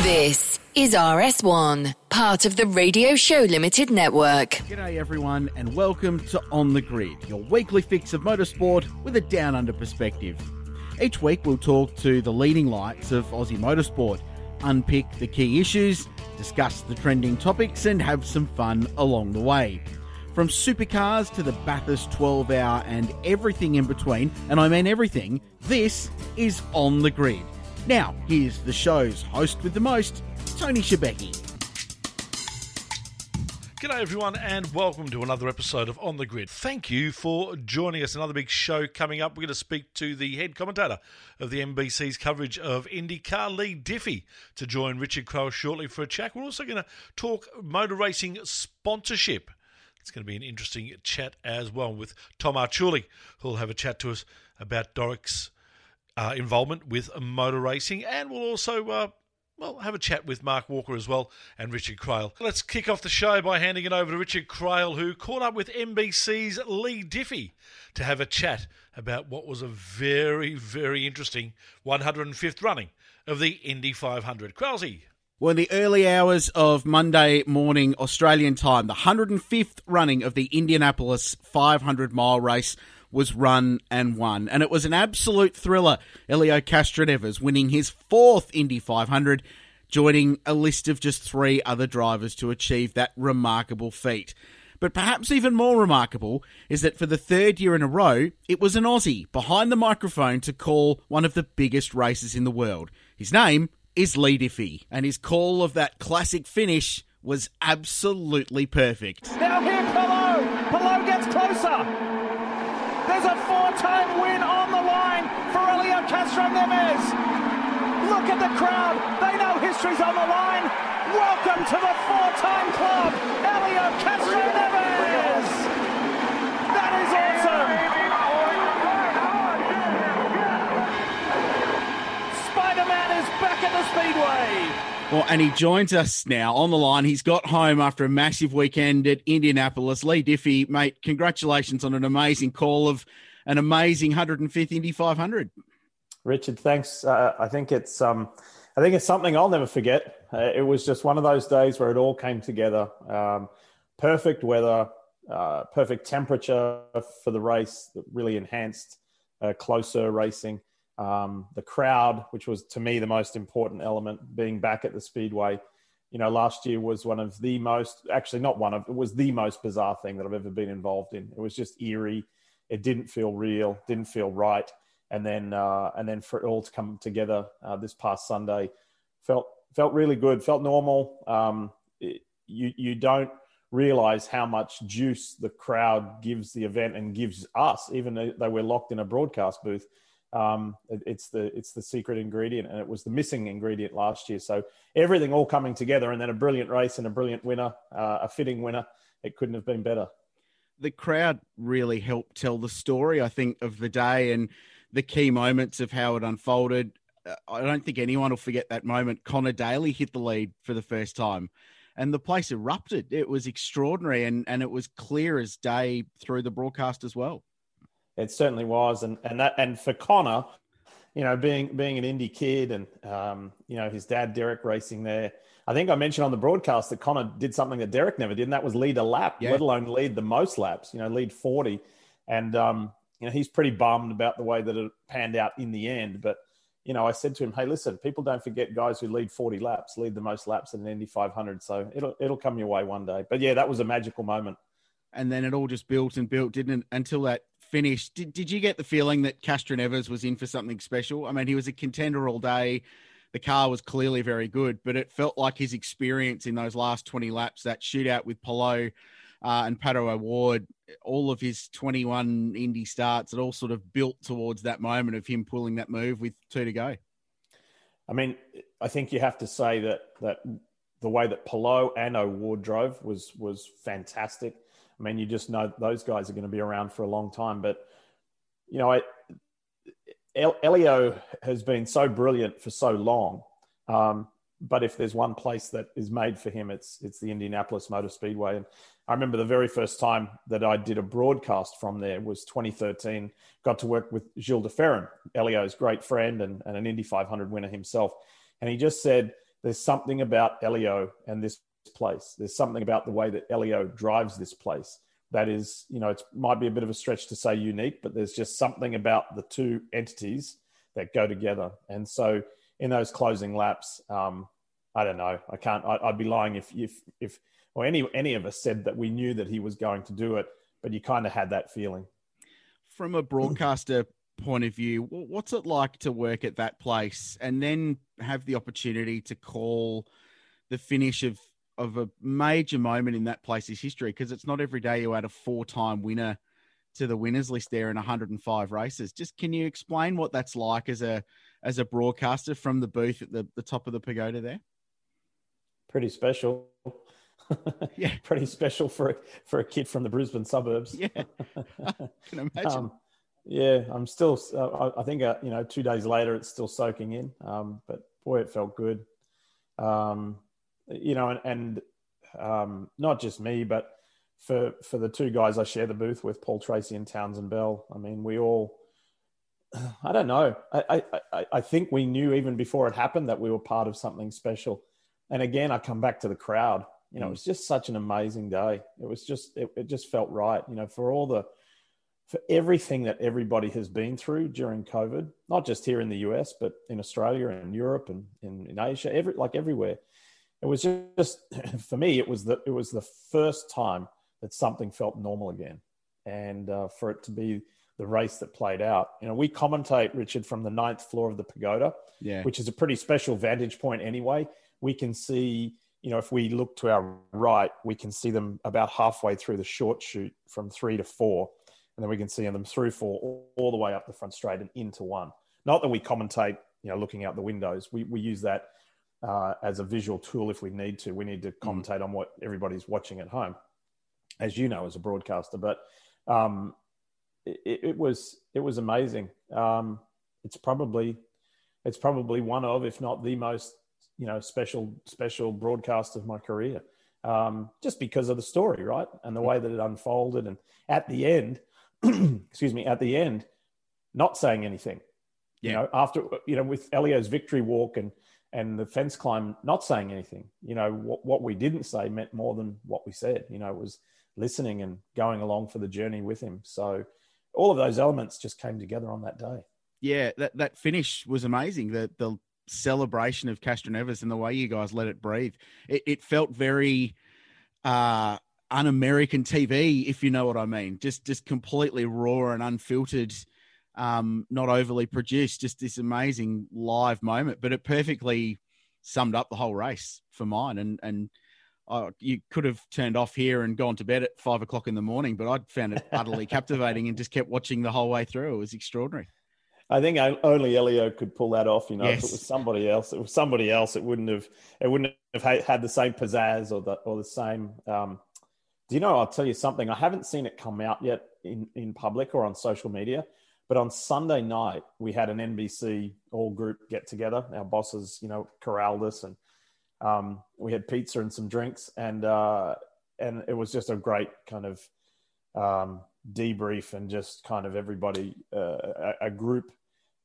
This is RS1, part of the Radio Show Limited network. G'day, everyone, and welcome to On the Grid, your weekly fix of motorsport with a down under perspective. Each week, we'll talk to the leading lights of Aussie motorsport, unpick the key issues, discuss the trending topics, and have some fun along the way. From supercars to the Bathurst 12 hour and everything in between, and I mean everything, this is On the Grid. Now, here's the show's host with the most, Tony Shebeki. G'day, everyone, and welcome to another episode of On the Grid. Thank you for joining us. Another big show coming up. We're going to speak to the head commentator of the NBC's coverage of IndyCar, Leigh Diffey, to join Richard Craill shortly for a chat. We're also going to talk motor racing sponsorship. It's going to be an interesting chat as well with Tom Archuli, who'll have a chat to us about Doric's uh, involvement with motor racing, and we'll also uh, well, have a chat with Mark Walker as well and Richard Craill. Let's kick off the show by handing it over to Richard Craill, who caught up with NBC's Leigh Diffey to have a chat about what was a very, very interesting 105th running of the Indy 500. Krailsey. Well, in the early hours of Monday morning Australian time, the 105th running of the Indianapolis 500 mile race was run and won. And it was an absolute thriller. Elio Castroneves winning his fourth Indy 500, joining a list of just three other drivers to achieve that remarkable feat. But perhaps even more remarkable is that for the third year in a row, it was an Aussie behind the microphone to call one of the biggest races in the world. His name is Leigh Diffey, and his call of that classic finish was absolutely perfect. Now here, Palou. Palou gets closer. There's a four-time win on the line for Elio Neves. Look at the crowd. They know history's on the line. Welcome to the four-time club, Elio Castroneves. That is awesome. Spider-Man is back at the Speedway. Well, and he joins us now on the line. He's got home after a massive weekend at Indianapolis. Leigh Diffey, mate, congratulations on an amazing call of an amazing 105th Indy 500. Richard, thanks. Uh, I think it's um, I think it's something I'll never forget. Uh, it was just one of those days where it all came together. Um, perfect weather, uh, perfect temperature for the race that really enhanced uh, closer racing. Um, the crowd, which was to me the most important element, being back at the speedway. You know, last year was one of the most, actually not one of, it was the most bizarre thing that I've ever been involved in. It was just eerie. It didn't feel real, didn't feel right and then uh, and then for it all to come together uh, this past Sunday felt felt really good. Felt normal. Um, it, you you don't realize how much juice the crowd gives the event and gives us, even though we're locked in a broadcast booth. Um, it, it's the it's the secret ingredient, and it was the missing ingredient last year. So everything all coming together, and then a brilliant race and a brilliant winner, uh, a fitting winner. It couldn't have been better. The crowd really helped tell the story, I think, of the day and the key moments of how it unfolded. Uh, I don't think anyone will forget that moment. Connor Daly hit the lead for the first time, and the place erupted. It was extraordinary, and, and it was clear as day through the broadcast as well. It certainly was, and and that and for Connor, you know, being being an Indy kid, and um, you know his dad Derek racing there. I think I mentioned on the broadcast that Connor did something that Derek never did, and that was lead a lap, yeah. let alone lead the most laps. You know, lead forty, and um, you know, he's pretty bummed about the way that it panned out in the end. But, you know, I said to him, hey, listen, people don't forget guys who lead 40 laps, lead the most laps in an Indy 500. So it'll, it'll come your way one day. But yeah, that was a magical moment. And then it all just built and built, didn't it? Until that finish. Did, did you get the feeling that Castroneves was in for something special? I mean, he was a contender all day. The car was clearly very good, but it felt like his experience in those last 20 laps, that shootout with Palou, uh, and Pato O'Ward, all of his 21 Indy starts, it all sort of built towards that moment of him pulling that move with two to go. I mean, I think you have to say that that the way that Palou and O'Ward drove was was fantastic. I I mean, you just know those guys are going to be around for a long time. But you know, I, Elio has been so brilliant for so long. Um, but if there's one place that is made for him, it's it's the Indianapolis Motor Speedway. And I remember the very first time that I did a broadcast from there was 2013. Got to work with Gil de Ferran, Elio's great friend and, and an Indy 500 winner himself. And he just said, "There's something about Elio and this place. There's something about the way that Elio drives this place that is, you know, it might be a bit of a stretch to say unique, but there's just something about the two entities that go together. And so in those closing laps, um, I don't know. I can't. I, would be lying if if if or any any of us said that we knew that he was going to do it, but you kind of had that feeling. From a broadcaster point of view, what's it like to work at that place and then have the opportunity to call the finish of of a major moment in that place's history because it's not every day you add a four time winner to the winners list there in 105 races. Just can you explain what that's like as a as a broadcaster from the booth at the, the top of the pagoda there? Pretty special. yeah, pretty special for a, for a kid from the Brisbane suburbs. Yeah, I can imagine. Um, yeah, I'm still. Uh, I think uh, you know, two days later, it's still soaking in. Um, but boy, it felt good. Um, you know, and, and um, not just me, but for for the two guys I share the booth with, Paul Tracy and Townsend Bell. I mean, we all. I don't know. I, I, I think we knew even before it happened that we were part of something special. And again, I come back to the crowd. You know, mm. it was just such an amazing day. It was just, it, it just felt right. You know, for all the, for everything that everybody has been through during COVID, not just here in the US, but in Australia and Europe and in, in Asia, every like everywhere it was just for me it was the it was the first time that something felt normal again and uh, for it to be the race that played out you know we commentate richard from the ninth floor of the pagoda yeah. which is a pretty special vantage point anyway we can see you know if we look to our right we can see them about halfway through the short chute from three to four and then we can see them through four all, all the way up the front straight and into one not that we commentate you know looking out the windows we, we use that uh, as a visual tool if we need to. We need to mm. commentate mm. on what everybody's watching at home, as you know, as a broadcaster. But um, it, it, was it was amazing. Um, it's probably it's probably one of, if not the most, you know, special special broadcast of my career. Um, just because of the story, right, and the way that it unfolded, and at the end, excuse me, at the end, not saying anything. Yeah. You know, after you know, with Elio's victory walk and and the fence climb not saying anything. You know, what, what we didn't say meant more than what we said. You know, it was listening and going along for the journey with him. So all of those elements just came together on that day. Yeah, that, that finish was amazing. The the celebration of Castroneves and the way you guys let it breathe. It, it felt very uh, un-American TV, if you know what I mean. Just just completely raw and unfiltered um, not overly produced, just this amazing live moment. But it perfectly summed up the whole race for mine. And and uh, you could have turned off here and gone to bed at five o'clock in the morning, but I found it utterly captivating and just kept watching the whole way through. It was extraordinary. I think only Elio could pull that off. You know, yes. if it was somebody else, it was somebody else. It wouldn't have. It wouldn't have had the same pizzazz or the or the same. Um, do you know? I'll tell you something. I haven't seen it come out yet in in public or on social media. But on Sunday night, we had an NBC all group get together. Our bosses, you know, corralled us, and um, we had pizza and some drinks, and uh, and it was just a great kind of um, debrief and just kind of everybody uh, a, a, group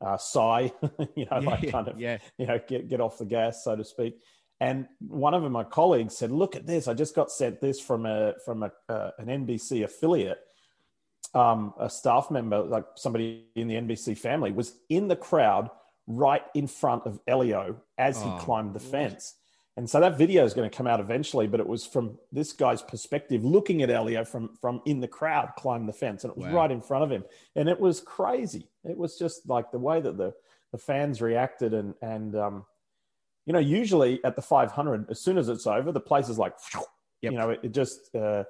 uh, sigh, you know, yeah, like kind of yeah. you know get get off the gas, so to speak. And one of my colleagues said, "Look at this! I just got sent this from a from a, uh, an NBC affiliate." um, a staff member, like somebody in the NBC family, was in the crowd right in front of Elio as he oh, climbed the fence. And so that video is going to come out eventually, but it was from this guy's perspective, looking at Elio from from in the crowd climb the fence, and it was wow. right in front of him, and it was crazy. It was just like the way that the the fans reacted, and and um, you know, usually at the 500, as soon as it's over, the place is like, yep. you know, it, it just. Uh,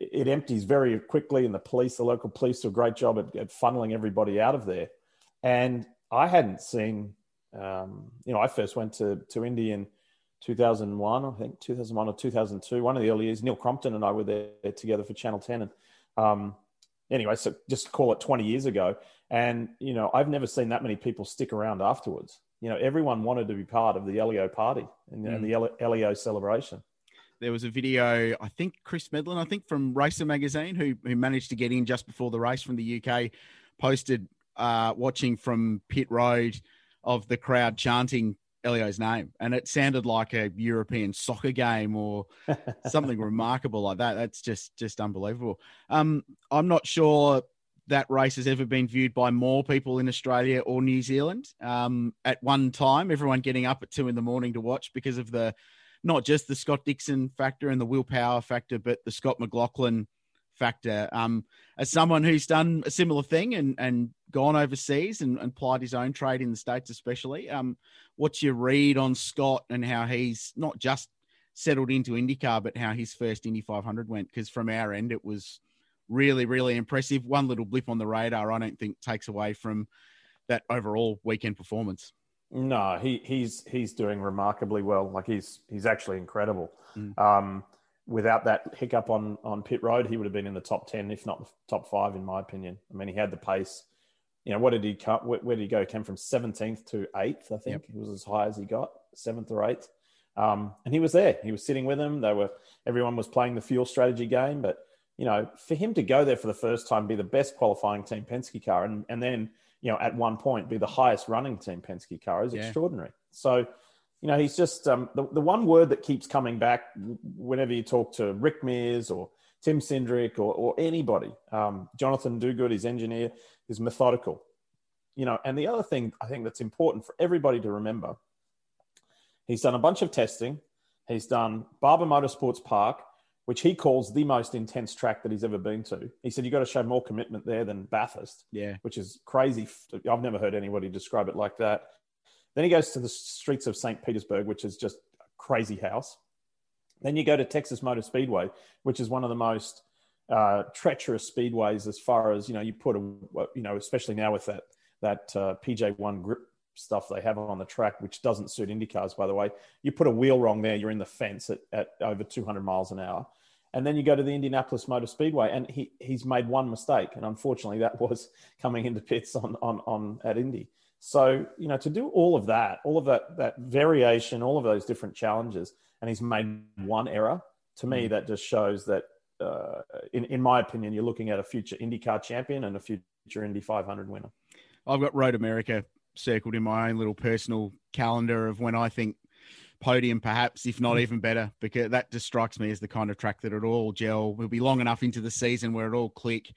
it empties very quickly, and the police, the local police, do a great job at, at funneling everybody out of there. And I hadn't seen, um, you know, I first went to to Indy in 2001, I think 2001 or 2002, one of the early years. Neil Crompton and I were there together for Channel 10, and um, anyway, so just call it 20 years ago. And you know, I've never seen that many people stick around afterwards. You know, everyone wanted to be part of the Elio party and, mm. and the Elio celebration there was a video, I think Chris Medland, I think from Racer Magazine, who who managed to get in just before the race from the UK, posted uh, watching from pit road of the crowd chanting Elio's name, and it sounded like a European soccer game or something remarkable like that. That's just just unbelievable. Um, I'm not sure that race has ever been viewed by more people in Australia or New Zealand. Um, at one time, everyone getting up at two in the morning to watch because of the not just the Scott Dixon factor and the Will Power factor, but the Scott McLaughlin factor. Um, as someone who's done a similar thing and, and gone overseas and, and applied his own trade in the States, especially, um, what's your read on Scott and how he's not just settled into IndyCar, but how his first Indy 500 went? Because from our end, it was really, really impressive. One little blip on the radar, I don't think takes away from that overall weekend performance. No, he he's he's doing remarkably well. Like he's he's actually incredible. Mm. Um, without that hiccup on on pit road, he would have been in the top ten, if not the top five, in my opinion. I mean, he had the pace. You know, what did he cut? Where, where did he go? He came from seventeenth to eighth, I think. Yep. He was as high as he got, seventh or eighth. Um, and he was there. He was sitting with them. They were everyone was playing the fuel strategy game, but you know, for him to go there for the first time, be the best qualifying team Penske car, and and then you know, at one point be the highest running team Penske car is yeah. extraordinary. So, you know, he's just um, the, the one word that keeps coming back whenever you talk to Rick Mears or Tim Cindric or, or anybody, um, Jonathan Diuguid, his engineer, is methodical. You know, and the other thing I think that's important for everybody to remember, he's done a bunch of testing. He's done Barber Motorsports Park, which he calls the most intense track that he's ever been to. He said you've got to show more commitment there than Bathurst. Yeah, which is crazy. I've never heard anybody describe it like that. Then he goes to the streets of St. Petersburg, which is just a crazy house. Then you go to Texas Motor Speedway, which is one of the most uh, treacherous speedways as far as you know. You put a you know, especially now with that that uh, PJ1 grip stuff they have on the track, which doesn't suit IndyCars, by the way. You put a wheel wrong there, you're in the fence at, at over 200 miles an hour. And then you go to the Indianapolis Motor Speedway, and he, he's made one mistake, and unfortunately, that was coming into pits on, on, on at Indy. So you know, to do all of that, all of that that variation, all of those different challenges, and he's made one error. To me, mm. that just shows that, uh, in in my opinion, you're looking at a future IndyCar champion and a future Indy 500 winner. I've got Road America circled in my own little personal calendar of when I think podium, perhaps, if not mm. even better, because that just strikes me as the kind of track that it all gel. We'll be long enough into the season where it all click.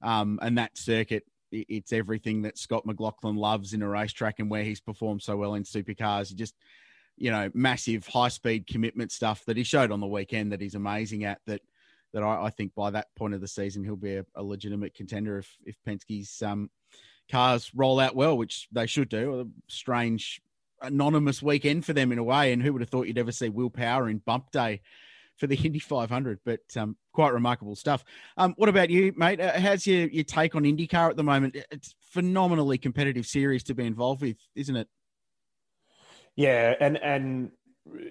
Um, and that circuit, it's everything that Scott McLaughlin loves in a racetrack and where he's performed so well in supercars. He just, you know, massive high speed commitment stuff that he showed on the weekend that he's amazing at. That that I, I think by that point of the season he'll be a, a legitimate contender if if Penske's um, cars roll out well, which they should do. A strange anonymous weekend for them in a way. And who would have thought you'd ever see Will Power in bump day for the Indy 500? But um, quite remarkable stuff. Um, what about you, mate? Uh, how's your, your take on IndyCar at the moment? It's phenomenally competitive series to be involved with, isn't it? Yeah, and and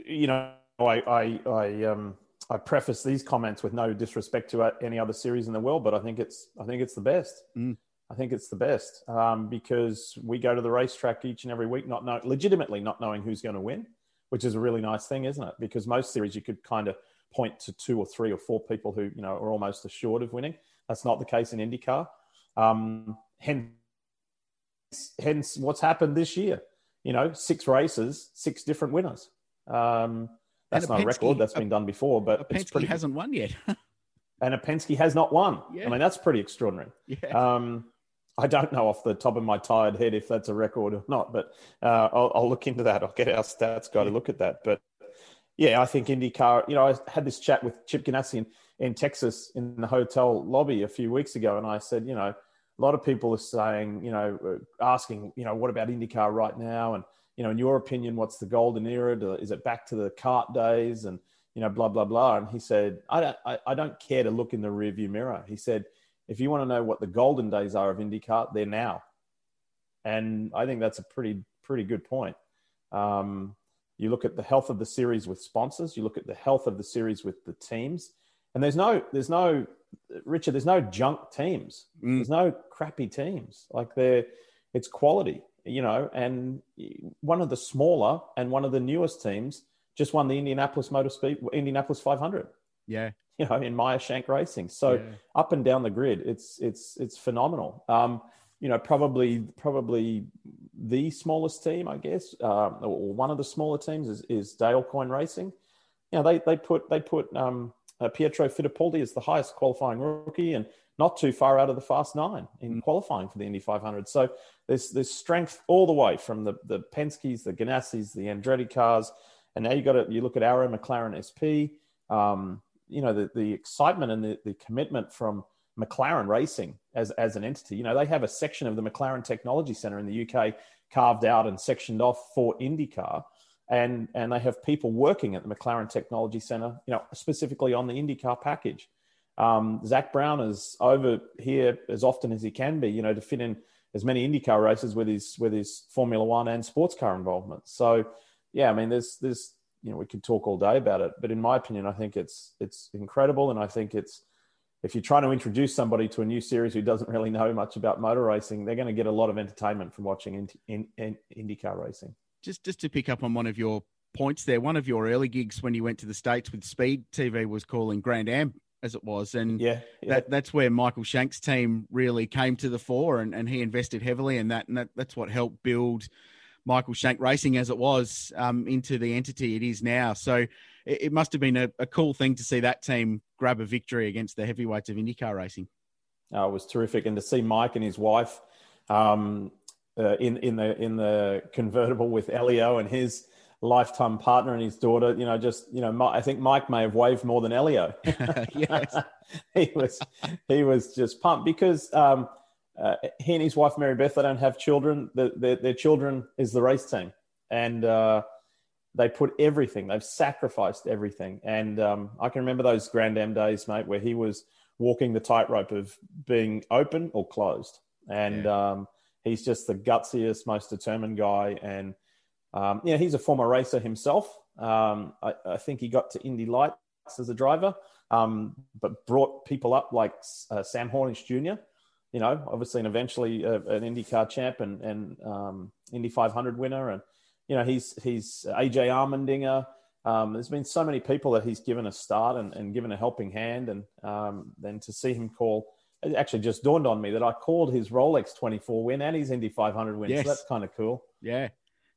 you know, I I I um I preface these comments with no disrespect to any other series in the world, but I think it's I think it's the best. Mm. I think it's the best um, because we go to the racetrack each and every week, not know, legitimately not knowing who's going to win, which is a really nice thing, isn't it? Because most series you could kind of point to two or three or four people who you know are almost assured of winning. That's not the case in IndyCar. Um, hence, hence, what's happened this year? You know, six races, six different winners. Um, that's not a record. That's been done before, but Penske pretty, hasn't won yet. and a Penske has not won. Yeah. I mean, that's pretty extraordinary. Yeah. Um, I don't know off the top of my tired head if that's a record or not, but uh, I'll, I'll, look into that. I'll get our stats guy to look at that. But yeah, I think IndyCar. You know, I had this chat with Chip Ganassi in, in Texas in the hotel lobby a few weeks ago, and I said, you know, a lot of people are saying, you know, uh, asking, you know, what about IndyCar right now? And you know, in your opinion, what's the golden era? Is it back to the CART days? And you know, blah blah blah. And he said, I don't, I, I don't care to look in the rearview mirror. He said if you want to know what the golden days are of IndyCar, they're now. And I think that's a pretty pretty good point. Um, You look at the health of the series with sponsors. You look at the health of the series with the teams. And there's no, there's no, Richard, there's no junk teams. Mm. There's no crappy teams. Like they're, it's quality, you know. And one of the smaller and one of the newest teams just won the Indianapolis Motor Speed, Indianapolis 500. Yeah, you know, in Meyer Shank Racing. So yeah. up and down the grid, it's it's it's phenomenal. Um, you know, probably probably the smallest team, I guess, uh, or one of the smaller teams is, is Dale Coyne Racing. You know, they they put they put um, uh, Pietro Fittipaldi as the highest qualifying rookie and not too far out of the fast nine in mm. qualifying for the Indy 500. So there's there's strength all the way from the the Penske's, the Ganassis, the Andretti cars, and now you got to you look at Arrow McLaren SP. Um, you know the the excitement and the, the commitment from McLaren Racing as, as an entity. You know, they have a section of the McLaren Technology Centre in the UK carved out and sectioned off for IndyCar. And, and they have people working at the McLaren Technology Centre, you know, specifically on the IndyCar package. Um, Zak Brown is over here as often as he can be, you know, to fit in as many IndyCar races with his with his Formula One and sports car involvement. So, yeah, I mean, there's there's you know we could talk all day about it, but in my opinion, I think it's it's incredible, and I think it's if you're trying to introduce somebody to a new series who doesn't really know much about motor racing, they're going to get a lot of entertainment from watching in, in, in IndyCar racing. Just just to pick up on one of your points there, one of your early gigs when you went to the states with Speed TV was calling Grand Am as it was, and yeah, yeah. That, that's where Michael Shank's team really came to the fore, and, and he invested heavily in that, and that, that's what helped build Michael Shank Racing as it was um, into the entity it is now. So it, it must have been a, a, cool thing to see that team grab a victory against the heavyweights of IndyCar racing. Oh, it was terrific, and to see Mike and his wife um, uh, in in the in the convertible with Elio and his lifetime partner and his daughter. You know, just you know, I think Mike may have waved more than Elio. yes, he was he was just pumped because um, uh, he and his wife Mary Beth they don't have children. The, their, their children is the race team, and uh, they put everything. They've sacrificed everything. And um, I can remember those Grand Am days, mate, where he was walking the tightrope of being open or closed. And yeah. um, he's just the gutsiest, most determined guy. And um, yeah, he's a former racer himself. Um, I, I, think he got to Indy Lights as a driver, um, but brought people up like uh, Sam Hornish Jr you know, obviously and eventually uh, an IndyCar champ and, and um, Indy 500 winner. And, you know, he's, he's AJ Allmendinger. Um, there's been so many people that he's given a start and, and given a helping hand. And um, then to see him call, it actually just dawned on me that I called his Rolex 24 win and his Indy 500 win. Yes. So that's kind of cool. Yeah.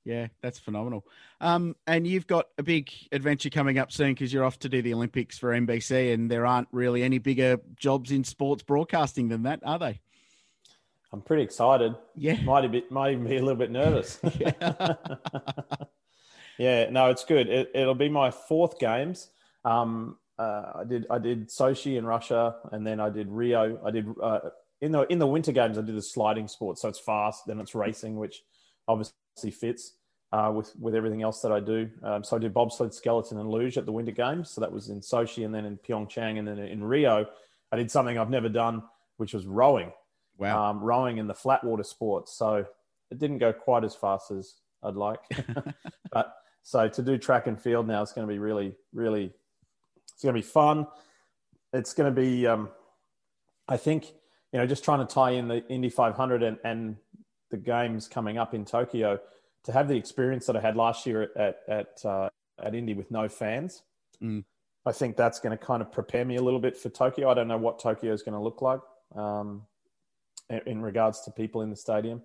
Yeah, that's phenomenal. Um, and you've got a big adventure coming up soon because you're off to do the Olympics for NBC, and there aren't really any bigger jobs in sports broadcasting than that, are they? I'm pretty excited. Yeah, might be might even be a little bit nervous. yeah. yeah, no, it's good. It, will be my fourth games. Um, uh, I did I did Sochi in Russia, and then I did Rio. I did uh, in the in the winter games. I did the sliding sport, so it's fast. Then it's racing, which obviously fits uh, with with everything else that I do. Um, so I did bobsled, skeleton, and luge at the Winter Games. So that was in Sochi, and then in Pyeongchang, and then in Rio, I did something I've never done, which was rowing. Wow, um, rowing in the flat water sports. So it didn't go quite as fast as I'd like, but so to do track and field now, it's going to be really, really, it's going to be fun. It's going to be, um, I think, you know, just trying to tie in the Indy 500 and, and the games coming up in Tokyo, to have the experience that I had last year at at uh, at Indy with no fans, mm. I think that's going to kind of prepare me a little bit for Tokyo. I don't know what Tokyo is going to look like um, in regards to people in the stadium.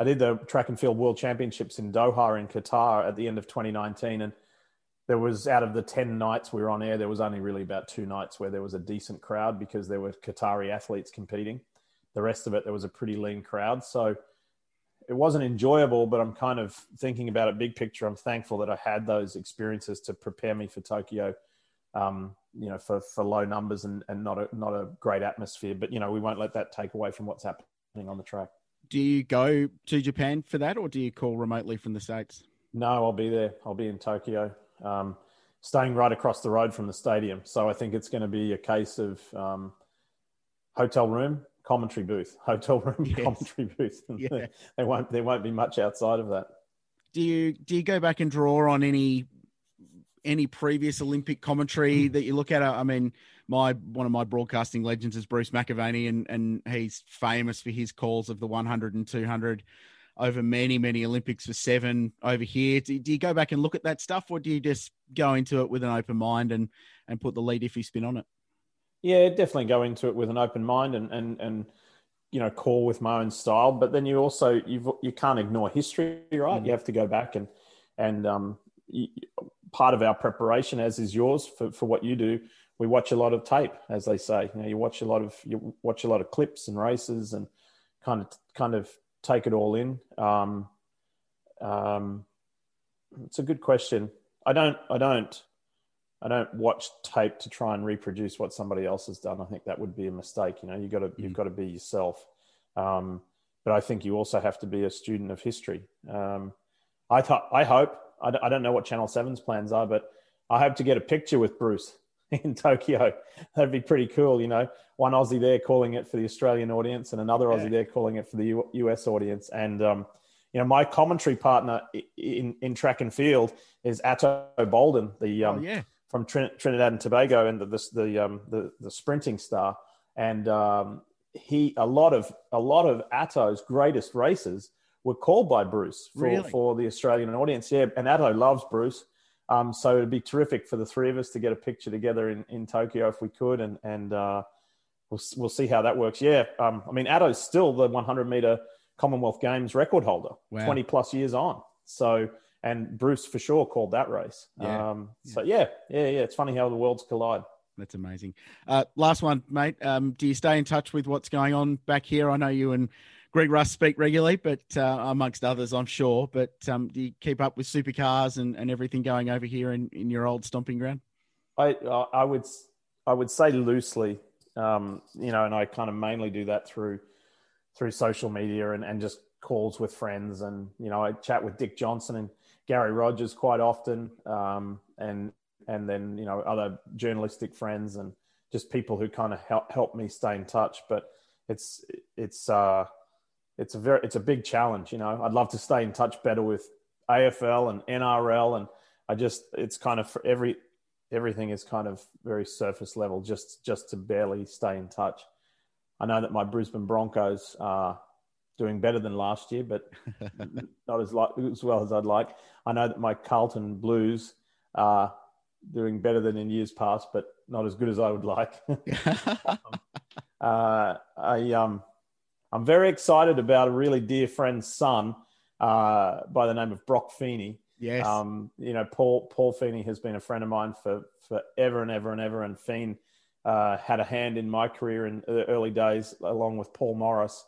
I did the track and field world championships in Doha in Qatar at the end of 2019, and there was out of the 10 nights we were on air, there was only really about two nights where there was a decent crowd because there were Qatari athletes competing. The rest of it, there was a pretty lean crowd. So it wasn't enjoyable, but I'm kind of thinking about it big picture. I'm thankful that I had those experiences to prepare me for Tokyo. Um, you know, for, for low numbers and, and not a not a great atmosphere. But you know, we won't let that take away from what's happening on the track. Do you go to Japan for that, or do you call remotely from the states? No, I'll be there. I'll be in Tokyo, um, staying right across the road from the stadium. So I think it's going to be a case of um, hotel room, commentary booth, hotel room yes. commentary booth. Yeah. there won't there won't be much outside of that. do you do you go back and draw on any any previous Olympic commentary hmm. that you look at? I mean, my one of my broadcasting legends is Bruce McAvaney, and and he's famous for his calls of the 100 and 200 over many many Olympics for seven over here. Do, do you go back and look at that stuff, or do you just go into it with an open mind and and put the Leigh Diffey spin on it? Yeah, definitely go into it with an open mind and and and you know call with my own style. But then you also you you can't ignore history, right? Mm. You have to go back and and um, you, part of our preparation, as is yours for for what you do, we watch a lot of tape, as they say. You know, you watch a lot of you watch a lot of clips and races and kind of kind of take it all in. Um, um, it's a good question. I don't I don't I don't watch tape to try and reproduce what somebody else has done. I think that would be a mistake. You know, you got to mm. you've got to be yourself. Um, but I think you also have to be a student of history. Um, I thought I hope I d- I don't know what Channel 7's plans are, but I hope to get a picture with Bruce in Tokyo. That'd be pretty cool. You know, one Aussie there calling it for the Australian audience, and another yeah. Aussie there calling it for the U- US audience, and um, you know, my commentary partner in, in track and field is Ato Boldon, the um, oh, yeah from Trin- Trinidad and Tobago and the the the, um, the, the sprinting star, and um, he a lot of a lot of Ato's greatest races were called by Bruce for, really? for the Australian audience. Yeah, and Ato loves Bruce. Um, so it'd be terrific for the three of us to get a picture together in, in Tokyo if we could, and and uh, we'll we'll see how that works. Yeah, um, I mean Ato's still the 100 meter Commonwealth Games record holder, wow. 20 plus years on. So and Bruce for sure called that race. Yeah. Um, so yeah, yeah, yeah. It's funny how the worlds collide. That's amazing. Uh, last one, mate. Um, do you stay in touch with what's going on back here? I know you and Greg Rust speak regularly, but uh, amongst others, I'm sure. But um, do you keep up with supercars and, and everything going over here in, in your old stomping ground? I I would I would say loosely, um, you know, and I kind of mainly do that through through social media and, and just calls with friends, and you know, I chat with Dick Johnson and Garry Rogers quite often, um, and and then you know other journalistic friends and just people who kind of help help me stay in touch. But it's it's uh, it's a very it's a big challenge. You know, I'd love to stay in touch better with AFL and NRL, and I just it's kind of for every everything is kind of very surface level, just just to barely stay in touch. I know that my Brisbane Broncos are doing better than last year, but not as, like, as well as I'd like. I know that my Carlton Blues are doing better than in years past, but not as good as I would like. um, uh, I, um, I'm very excited about a really dear friend's son uh, by the name of Brock Feeney. Yes. Um, you know, Paul Paul Feeney has been a friend of mine for forever and ever and ever, and Feen uh, had a hand in my career in the early days, along with Paul Morris.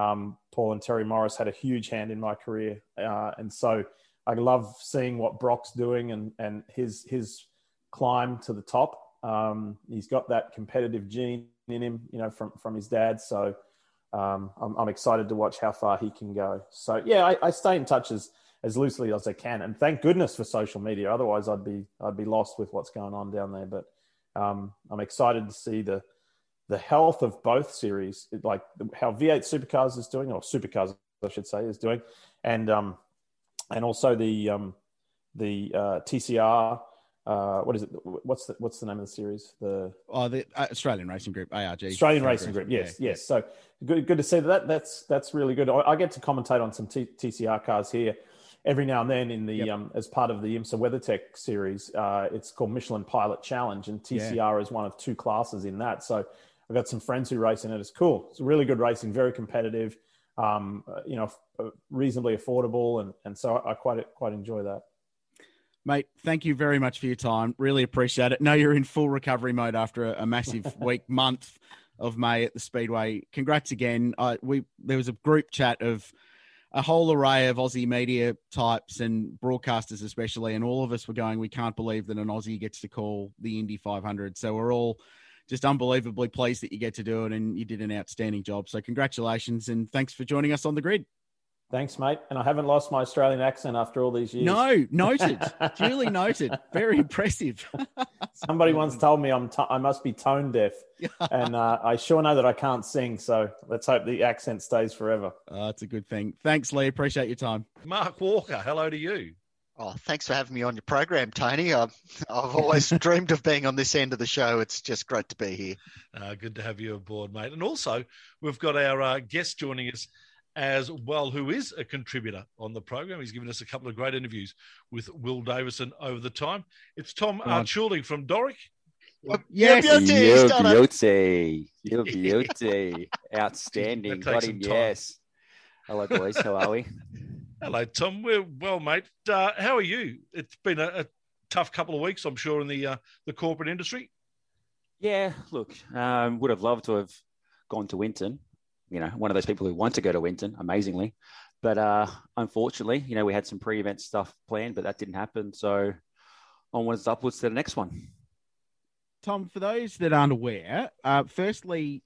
Um, Paul and Terry Morris had a huge hand in my career, uh, and so I love seeing what Brock's doing and and his his climb to the top. Um, he's got that competitive gene in him, you know, from from his dad. So um, I'm, I'm, excited to watch how far he can go. So yeah, I, I, stay in touch as as loosely as I can, and thank goodness for social media. Otherwise, I'd be I'd be lost with what's going on down there. But um, I'm excited to see the the health of both series, like how V8 Supercars is doing, or Supercars, I should say, is doing, and um, and also the um, the uh, TCR. Uh, what is it? What's the what's the name of the series? The oh, the uh, Australian Racing Group, ARG. Australian Racing Group. Yes, yeah. yes. So good, good to see that. That's that's really good. I, I get to commentate on some T- TCR cars here every now and then in the yep. um, as part of the IMSA WeatherTech series. Uh, it's called Michelin Pilot Challenge, and TCR yeah. is one of two classes in that. So I've got some friends who race in it. It's cool. It's really good racing, very competitive. Um, you know, uh, reasonably affordable, and and so I quite quite enjoy that. Mate, thank you very much for your time. Really appreciate it. Know you're in full recovery mode after a, a massive week, month of May at the Speedway. Congrats again. I, we there was a group chat of a whole array of Aussie media types and broadcasters, especially, and all of us were going. We can't believe that an Aussie gets to call the Indy 500. So we're all just unbelievably pleased that you get to do it and you did an outstanding job. So congratulations and thanks for joining us on the grid. Thanks, mate. And I haven't lost my Australian accent after all these years. No, noted. Duly noted. Very impressive. Somebody once told me I'm t- I must be tone deaf, and uh, I sure know that I can't sing. So let's hope the accent stays forever. Oh, that's a good thing. Thanks, Leigh. Appreciate your time. Mark Walker, hello to you. Oh, thanks for having me on your program, Tony. I've, I've always dreamed of being on this end of the show. It's just great to be here. Uh, good to have you aboard, mate. And also, we've got our uh, guest joining us as well, who is a contributor on the program. He's given us a couple of great interviews with Will Davison over the time. It's Tom Archuldi from Doric. Yes. Yo, beauty, Yo, he's done it. beauty. Yo. Outstanding. Got him, yes. Hello, boys. How are we? Hello, Tom. We're well, mate. Uh, how are you? It's been a, a tough couple of weeks, I'm sure, in the uh, the corporate industry. Yeah, look, um, would have loved to have gone to Winton. You know, one of those people who want to go to Winton, amazingly. But uh, unfortunately, you know, we had some pre event stuff planned, but that didn't happen. So onwards, upwards to the next one. Tom, for those that aren't aware, uh, firstly,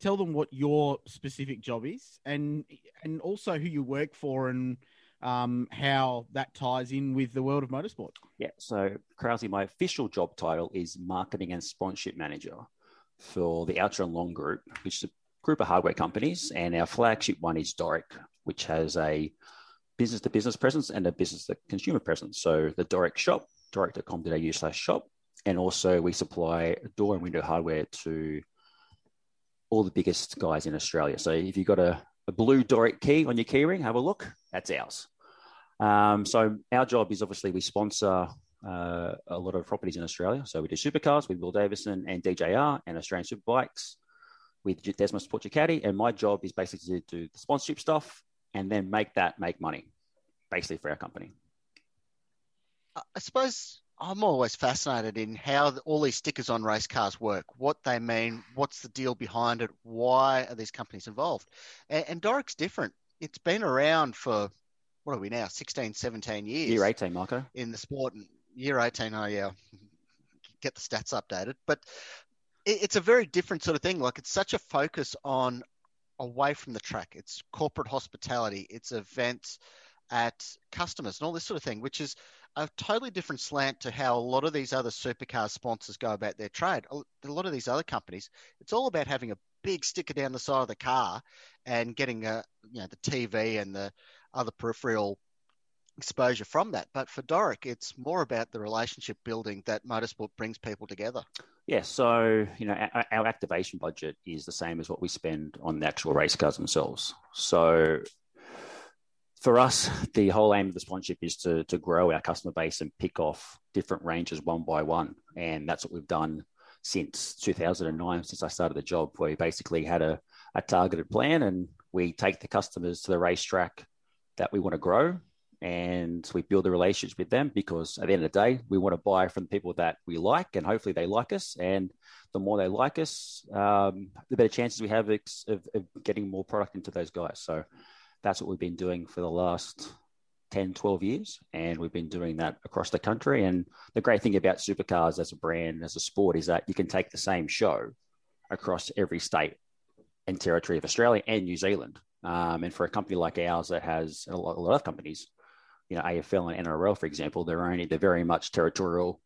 tell them what your specific job is, and and also who you work for, and um, how that ties in with the world of motorsport. Yeah. So, Krause, my official job title is Marketing and Sponsorship Manager for the Ultra and Long Group, which is a group of hardware companies. And our flagship one is Doric, which has a business to business presence and a business to consumer presence. So, the Doric shop, doric.com.au slash shop. And also, we supply door and window hardware to all the biggest guys in Australia. So, if you've got a, a blue Doric key on your keyring, have a look. That's ours. Um, so our job is obviously we sponsor uh, a lot of properties in Australia. So we do supercars with Will Davison and DJR and Australian Superbikes with DesmoSport Ducati. And my job is basically to do the sponsorship stuff and then make that make money, basically for our company. I I suppose I'm always fascinated in how all these stickers on race cars work, what they mean, what's the deal behind it, why are these companies involved? And, and Doric's different. It's been around for, what are we now, 16, 17 years Year 18, Marco. in the sport. And year 18, oh yeah, get the stats updated. But it, it's a very different sort of thing. Like it's such a focus on away from the track. It's corporate hospitality. It's events at customers and all this sort of thing, which is a totally different slant to how a lot of these other supercar sponsors go about their trade. A lot of these other companies, it's all about having a big sticker down the side of the car and getting a you know the TV and the other peripheral exposure from that. But for Doric, it's more about the relationship building that motorsport brings people together. Yeah, so you know our, our activation budget is the same as what we spend on the actual race cars themselves. So for us, the whole aim of the sponsorship is to to grow our customer base and pick off different ranges one by one, and that's what we've done since 2009, since I started the job. Where we basically had a, a targeted plan, and we take the customers to the racetrack that we want to grow, and we build a relationship with them because at the end of the day, we want to buy from people that we like, and hopefully they like us. And the more they like us, um, the better chances we have of, of getting more product into those guys. So that's what we've been doing for the last 10, 12 years. And we've been doing that across the country. And the great thing about supercars as a brand, as a sport, is that you can take the same show across every state and territory of Australia and New Zealand. Um, and for a company like ours that has a lot, a lot of companies, you know, AFL and NRL, for example, they're only, they're very much territorial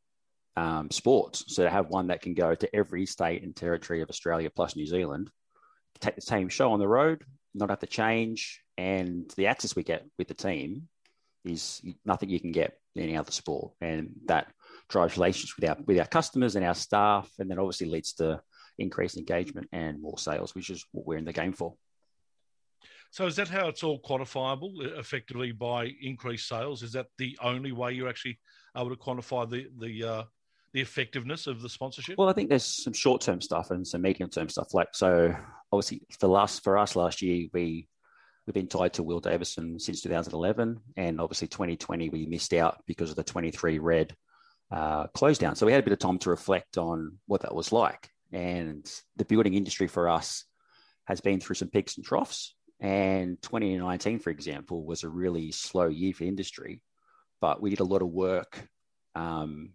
um, sports. So to have one that can go to every state and territory of Australia plus New Zealand, take the same show on the road, not have to change, and the access we get with the team is nothing you can get in any other sport, and that drives relationships with our with our customers and our staff, and then obviously leads to increased engagement and more sales, which is what we're in the game for. So is that how it's all quantifiable uh, effectively by increased sales? Is that the only way you're actually able to quantify the the uh, the effectiveness of the sponsorship? Well, I think there's some short term stuff and some medium term stuff. Like so, obviously for last for us last year, we we've been tied to Will Davison since 2011, and obviously 2020 we missed out because of the 23 red uh, close down. So we had a bit of time to reflect on what that was like. And the building industry for us has been through some peaks and troughs. And 2019, for example, was a really slow year for industry, but we did a lot of work um,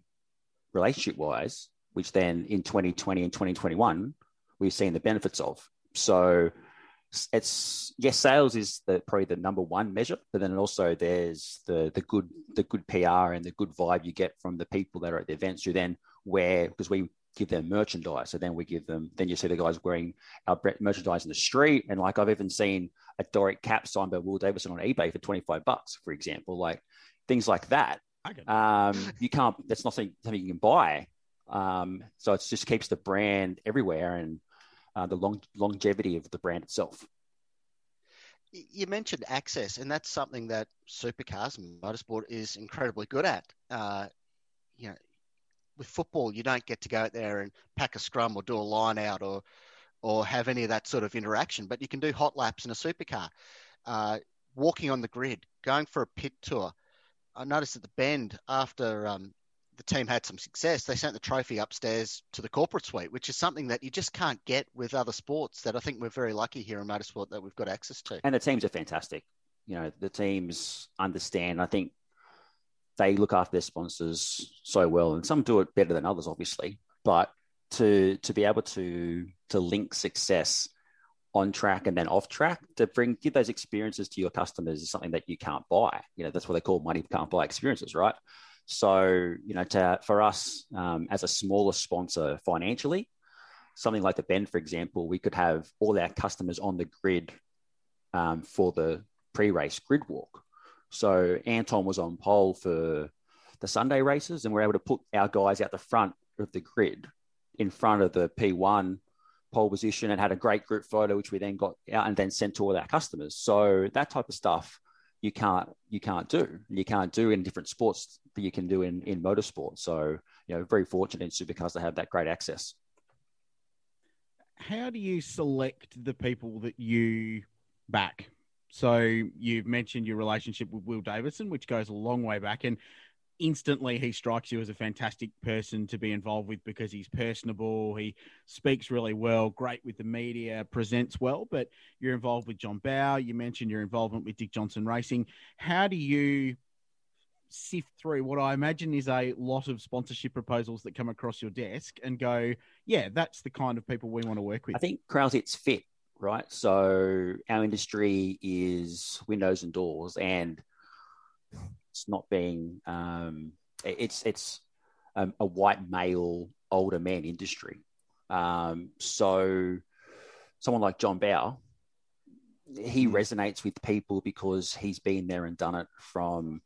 relationship wise, which then in 2020 and 2021, we've seen the benefits of. So it's yes, sales is the probably the number one measure, but then also there's the the good the good PR and the good vibe you get from the people that are at the events who then wear because we give them merchandise. So then we give them, then you see the guys wearing our merchandise in the street. And like I've even seen a Doric cap signed by Will Davison on eBay for 25 bucks, for example, like things like that. Um, you can't, that's not something, something you can buy. Um, so it just keeps the brand everywhere and uh, the long, longevity of the brand itself. You mentioned access, and that's something that supercars and motorsport is incredibly good at. Uh, you know, with football, you don't get to go out there and pack a scrum or do a line out or or have any of that sort of interaction. But you can do hot laps in a supercar, uh, walking on the grid, going for a pit tour. I noticed at the bend after um, the team had some success, they sent the trophy upstairs to the corporate suite, which is something that you just can't get with other sports. That I think we're very lucky here in motorsport that we've got access to. And the teams are fantastic. You know, the teams understand. I think they look after their sponsors so well, and some do it better than others, obviously. But to to be able to to link success on track and then off track to bring give those experiences to your customers is something that you can't buy. You know that's what they call money can't buy experiences, right? So you know, to, for us um, as a smaller sponsor financially, something like the Bend, for example, we could have all our customers on the grid um, for the pre-race grid walk. So Anton was on pole for the Sunday races, and we're able to put our guys out the front of the grid in front of the P1 pole position and had a great group photo, which we then got out and then sent to all our customers. So that type of stuff you can't you can't do. You can't do in different sports that you can do in in motorsport. So you know, very fortunate in supercars to have that great access. How do you select the people that you back? So you've mentioned your relationship with Will Davison, which goes a long way back, and instantly he strikes you as a fantastic person to be involved with because he's personable, he speaks really well, great with the media, presents well. But you're involved with John Bowe. You mentioned your involvement with Dick Johnson Racing. How do you sift through what I imagine is a lot of sponsorship proposals that come across your desk and go, yeah, that's the kind of people we want to work with? I think Krause fit right? So our industry is windows and doors, and it's not being um, it's it's um, a white male older man industry. Um, so someone like John Bowe, he hmm. resonates with people because he's been there and done it from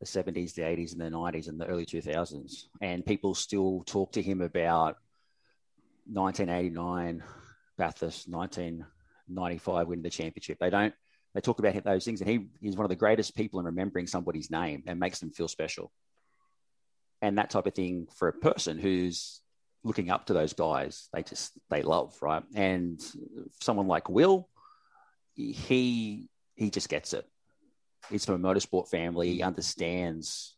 the 70s, the 80s, and the 90s, and the early 2000s. And people still talk to him about 1989 Bathurst 1995 winning the championship. They don't. They talk about those things, and he is one of the greatest people in remembering somebody's name and makes them feel special. And that type of thing for a person who's looking up to those guys, they just they love right. And someone like Will, he he just gets it. He's from a motorsport family. He understands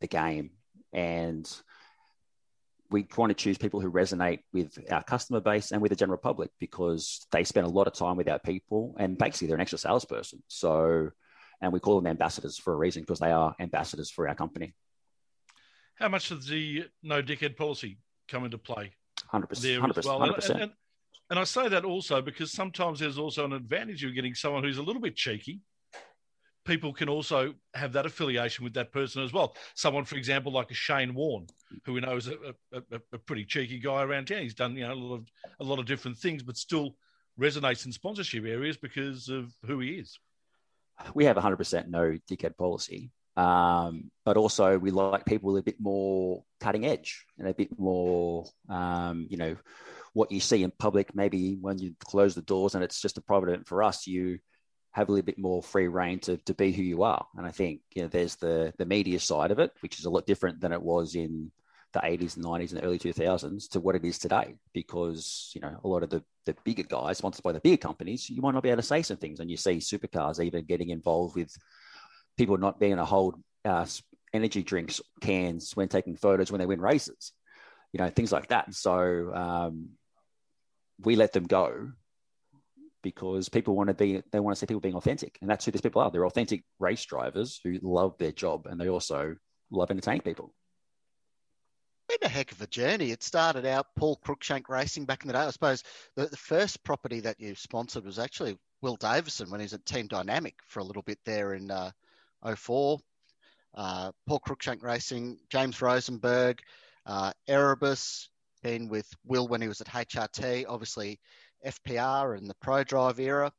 the game, and we want to choose people who resonate with our customer base and with the general public because they spend a lot of time with our people and basically they're an extra salesperson. So, and we call them ambassadors for a reason because they are ambassadors for our company. How much does the no dickhead policy come into play? 100%. 100%, well? 100%. And, and, and I say that also because sometimes there's also an advantage of getting someone who's a little bit cheeky people can also have that affiliation with that person as well. Someone, for example, like a Shane Warne, who we know is a, a, a, pretty cheeky guy around town. He's done you know a lot of a lot of different things, but still resonates in sponsorship areas because of who he is. We have 100% no dickhead policy, um, but also we like people a bit more cutting edge and a bit more, um, you know, what you see in public. Maybe when you close the doors and it's just a private event for us, you have a little bit more free reign to, to be who you are. And I think you know there's the the media side of it, which is a lot different than it was in the 80s and 90s and early 2000s to what it is today. Because you know a lot of the the bigger guys, sponsored by the bigger companies, you might not be able to say some things, and you see supercars even getting involved with people not being able to hold uh, energy drinks cans when taking photos when they win races. You know things like that. So um, we let them go because people want to be they want to see people being authentic and that's who these people are they're authentic race drivers who love their job and they also love entertaining people been a heck of a journey. It started out Paul Cruikshank Racing back in the day. I suppose the, the first property that you sponsored was actually Will Davison when he was at Team Dynamic for a little bit there in uh, 04. Uh, Paul Cruikshank Racing, James Rosenberg, uh, Erebus, been with Will when he was at HRT, obviously FPR and the Prodrive era.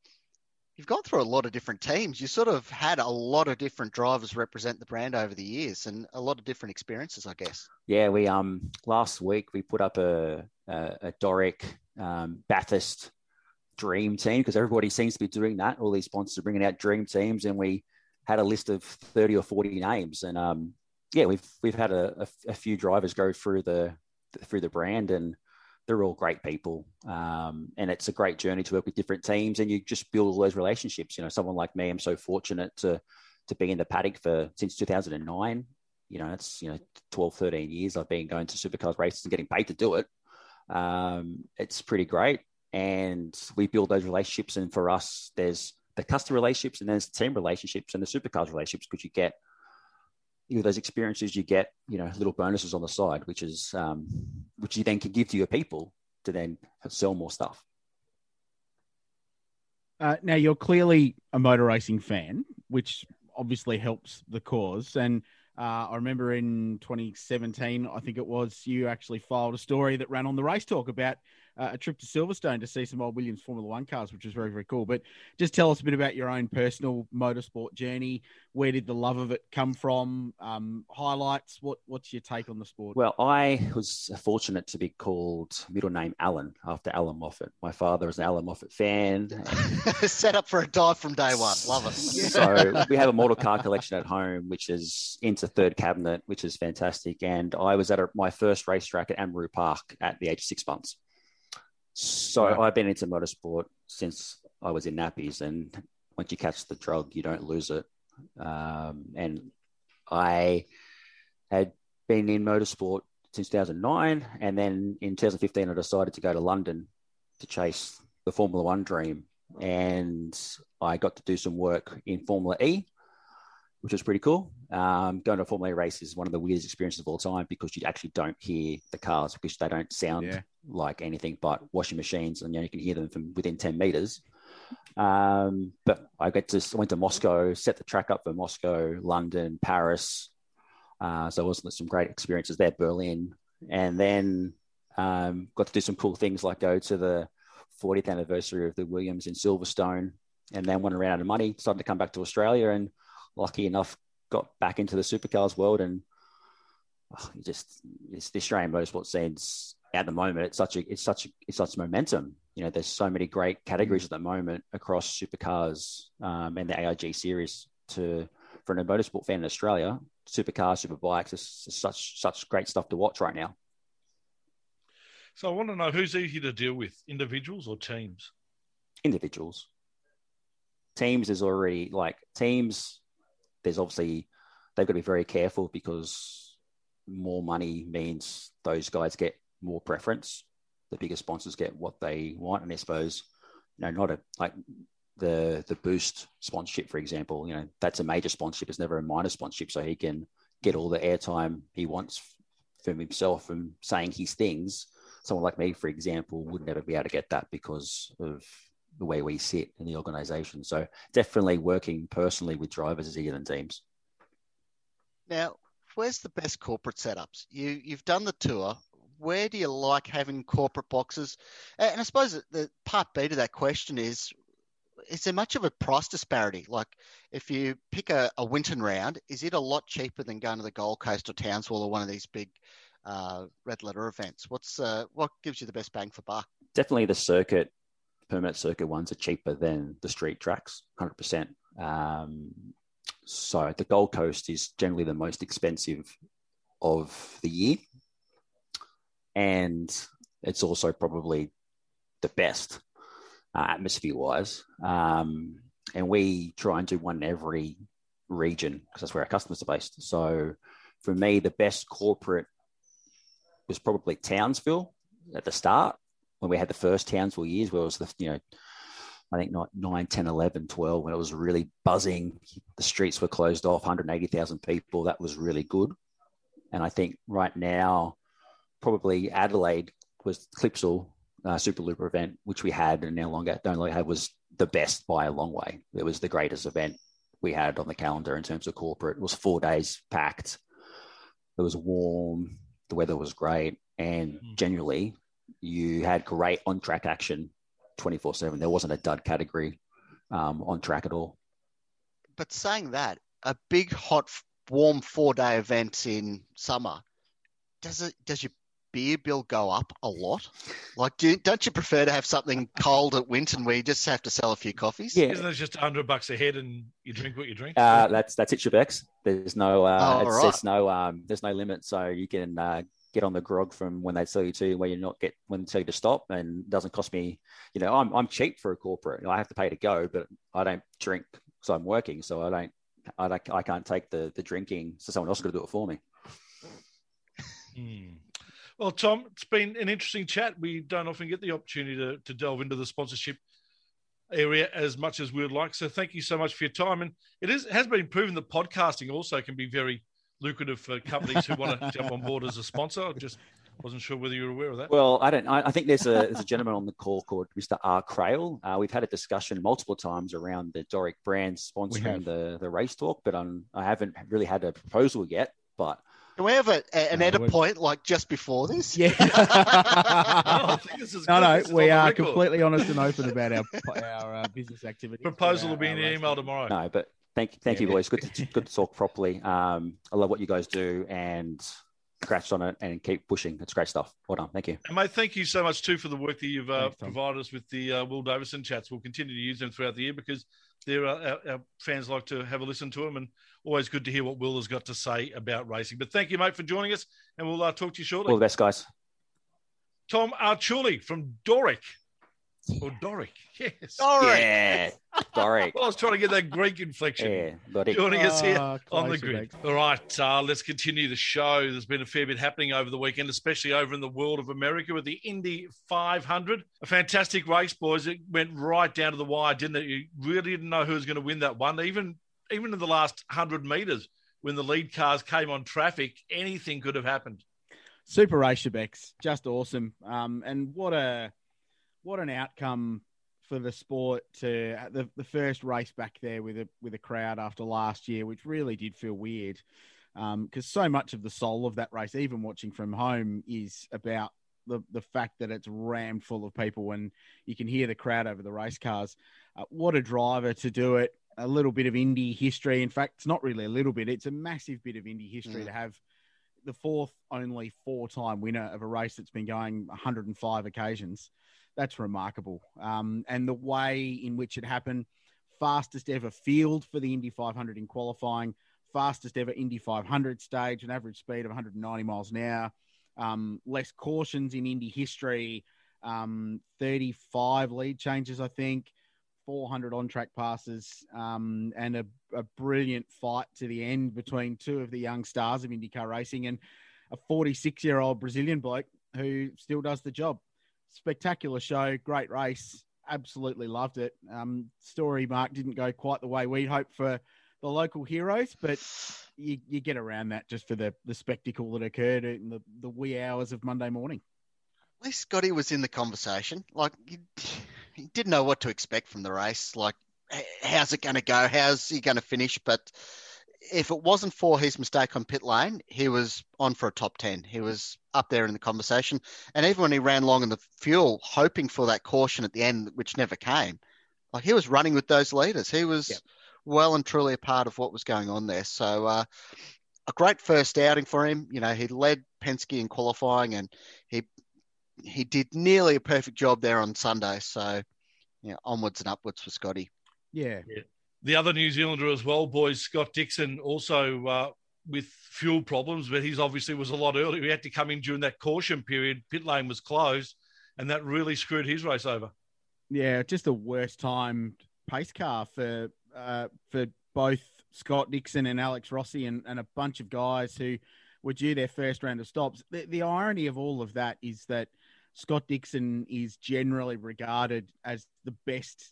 You've gone through a lot of different teams. You sort of had a lot of different drivers represent the brand over the years, and a lot of different experiences, I guess. Yeah, we um last week we put up a a, a Doric um, Bathurst dream team because everybody seems to be doing that. All these sponsors are bringing out dream teams, and we had a list of thirty or forty names, and um yeah, we've we've had a, a, a few drivers go through the through the brand, and they're all great people. Um, and it's a great journey to work with different teams, and you just build all those relationships. You know, someone like me, I'm so fortunate to to be in the paddock for since 2009. You know, it's you know 12, 13 years I've been going to supercars races and getting paid to do it. Um, it's pretty great, and we build those relationships. And for us, there's the customer relationships, and there's the team relationships, and the supercars relationships because you get you know, those experiences you get, you know, little bonuses on the side, which is um, which you then can give to your people to then sell more stuff. Uh, now you're clearly a motor racing fan, which obviously helps the cause. And uh, I remember in 2017, I think it was, you actually filed a story that ran on the Race Talk about uh, a trip to Silverstone to see some old Williams Formula One cars, which was very, very cool. But just tell us a bit about your own personal motorsport journey. Where did the love of it come from? Um, highlights. What What's your take on the sport? Well, I was fortunate to be called middle name Alan after Allan Moffat. My father is an Allan Moffat fan. Set up for a dive from day one. Love it. so we have a model car collection at home, which is into third cabinet, which is fantastic. And I was at a, my first racetrack at Amaroo Park at the age of six months. So. I've been into motorsport since I was in nappies, and once you catch the drug, you don't lose it. Um, and I had been in motorsport since 2009, and then in 2015, I decided to go to London to chase the Formula One dream, and I got to do some work in Formula E, which was pretty cool. Um, going to a Formula E race is one of the weirdest experiences of all time because you actually don't hear the cars because they don't sound yeah. Like anything but washing machines, and you, know, you can hear them from within ten meters. Um, but I got to I went to Moscow, set the track up for Moscow, London, Paris. Uh, so it was some great experiences there, Berlin, and then um, got to do some cool things like go to the 40th anniversary of the Williams in Silverstone, and then when I ran out of money, started to come back to Australia and lucky enough got back into the supercars world and oh, just it's the Australian motorsport scene's at the moment it's such a it's such a, it's such momentum. You know there's so many great categories at the moment across supercars um, and the AIG series to for a motorsport fan in Australia supercars superbikes is such such great stuff to watch right now. So I want to know who's easier to deal with individuals or teams? Individuals. Teams is already like teams there's obviously they've got to be very careful because more money means those guys get more preference. The bigger sponsors get what they want, and I suppose you know not a like the the boost sponsorship, for example. You know that's a major sponsorship. It's never a minor sponsorship, so he can get all the airtime he wants from himself from saying his things. Someone like me, for example, would never be able to get that because of the way we sit in the organization. So definitely working personally with drivers is easier than teams. Now, where's the best corporate setups? You you've done the tour. Where do you like having corporate boxes? And I suppose the part B to that question is is there much of a price disparity? Like, if you pick a, a Winton round, is it a lot cheaper than going to the Gold Coast or Townsville or one of these big uh, red letter events? What's uh, what gives you the best bang for buck? Definitely the circuit permit circuit ones are cheaper than the street tracks, 100%. Um, so the Gold Coast is generally the most expensive of the year. And it's also probably the best uh, atmosphere wise. Um, and we try and do one in every region because that's where our customers are based. So for me, the best corporate was probably Townsville at the start when we had the first Townsville years where it was the, you know, I think not 9, 10, 11, 12, when it was really buzzing. The streets were closed off, 180,000 people. That was really good. And I think right now, probably Adelaide was Clipsal uh, Super Looper event, which we had and no longer don't longer have, was the best by a long way. It was the greatest event we had on the calendar in terms of corporate. It was four days packed. It was warm. The weather was great, and mm. generally, you had great on track action, twenty four seven. There wasn't a dud category um, on track at all. But saying that, a big hot warm four day event in summer does it does your beer bill go up a lot? Like, do, not you prefer to have something cold at Winton where you just have to sell a few coffees? Yeah, isn't it just hundred bucks a head and you drink what you drink? Uh, that's that's it, Shebex. There's no uh, oh, right. there's no um, there's no limit, so you can uh, get on the grog from when they tell you to, where you not get when they tell you to stop, and doesn't cost me. You know, I'm I'm cheap for a corporate. I have to pay to go, but I don't drink because I'm working, so I don't I don't, I can't take the the drinking, so someone else has got to do it for me. Hmm. Well, Tom, it's been an interesting chat. We don't often get the opportunity to, to delve into the sponsorship area as much as we would like. So thank you so much for your time. And it is has been proven that podcasting also can be very lucrative for companies who want to jump on board as a sponsor. I just wasn't sure whether you were aware of that. Well, I don't. I, I think there's a there's a gentleman on the call called Mr. R. Crail. Uh, we've had a discussion multiple times around the Doric brand sponsoring the the race talk, but um, I haven't really had a proposal yet. But do we have a, a, an edit point like just before this? Yeah. oh, no, no, we are completely honest and open about our our uh, business activity. Proposal will be in your email tomorrow. No, but thank you, thank yeah. you, boys. Good to, good to talk properly. Um, I love what you guys do and congrats on it and keep pushing. It's great stuff. Well done. Thank you. And mate, thank you so much too for the work that you've uh, Thanks, provided us with the uh, Will Davison chats. We'll continue to use them throughout the year because there are our, our, fans like to have a listen to them and always good to hear what Will has got to say about racing. But thank you, mate, for joining us, and we'll uh, talk to you shortly. All the best, guys. Tom Archuli from Doric. Or Doric, yes. Doric. Yeah, Doric. well, I was trying to get that Greek inflection. Yeah, Doric. Joining us here oh, on the grid. All right, uh, let's continue the show. There's been a fair bit happening over the weekend, especially over in the world of America with the Indy 500. A fantastic race, boys. It went right down to the wire, didn't it? You really didn't know who was going to win that one. Even even in the last 100 metres, when the lead cars came on traffic, anything could have happened. Super race, Shebex. Just awesome. Um, and what a what an outcome for the sport to the, the first race back there with a with a crowd after last year, which really did feel weird. Because um, so much of the soul of that race, even watching from home, is about the the fact that it's rammed full of people and you can hear the crowd over the race cars. Uh, what a driver to do it! A little bit of Indy history. In fact, it's not really a little bit; it's a massive bit of Indy history mm. to have the fourth only four time winner of a race that's been going 105 occasions that's remarkable. Um, and the way in which it happened, fastest ever field for the Indy 500 in qualifying, fastest ever Indy 500 stage, an average speed of 190 miles an hour, um, less cautions in Indy history, um, 35 lead changes, I think. 400 on track passes um, and a, a, brilliant fight to the end between two of the young stars of IndyCar racing and a 46 year old Brazilian bloke who still does the job spectacular show, great race. Absolutely loved it. Um, story Mark didn't go quite the way we'd hoped for the local heroes, but you, you get around that just for the, the spectacle that occurred in the, the wee hours of Monday morning. At least Scotty was in the conversation. Like, he, he didn't know what to expect from the race. Like, how's it going to go? How's he going to finish? But if it wasn't for his mistake on pit lane, he was on for a top 10. He was up there in the conversation. And even when he ran long in the fuel, hoping for that caution at the end, which never came, like he was running with those leaders. He was yep. well and truly a part of what was going on there. So, uh, a great first outing for him. You know, he led Penske in qualifying and he he did nearly a perfect job there on Sunday. So, yeah, onwards and upwards for Scotty. Yeah. yeah the other New Zealander as well, boys, Scott Dixon, also uh, with fuel problems, but he's obviously was a lot earlier. He had to come in during that caution period. Pit lane was closed, and that really screwed his race over. Yeah, just the worst time pace car for uh, for both Scott Dixon and Alex Rossi and, and a bunch of guys who were due their first round of stops. The, the irony of all of that is that Scott Dixon is generally regarded as the best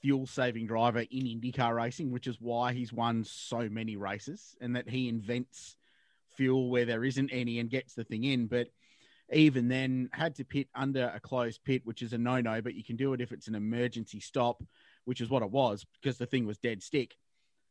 fuel saving driver in IndyCar racing, which is why he's won so many races and that he invents fuel where there isn't any and gets the thing in. But even then had to pit under a closed pit, which is a no no, but you can do it if it's an emergency stop, which is what it was because the thing was dead stick.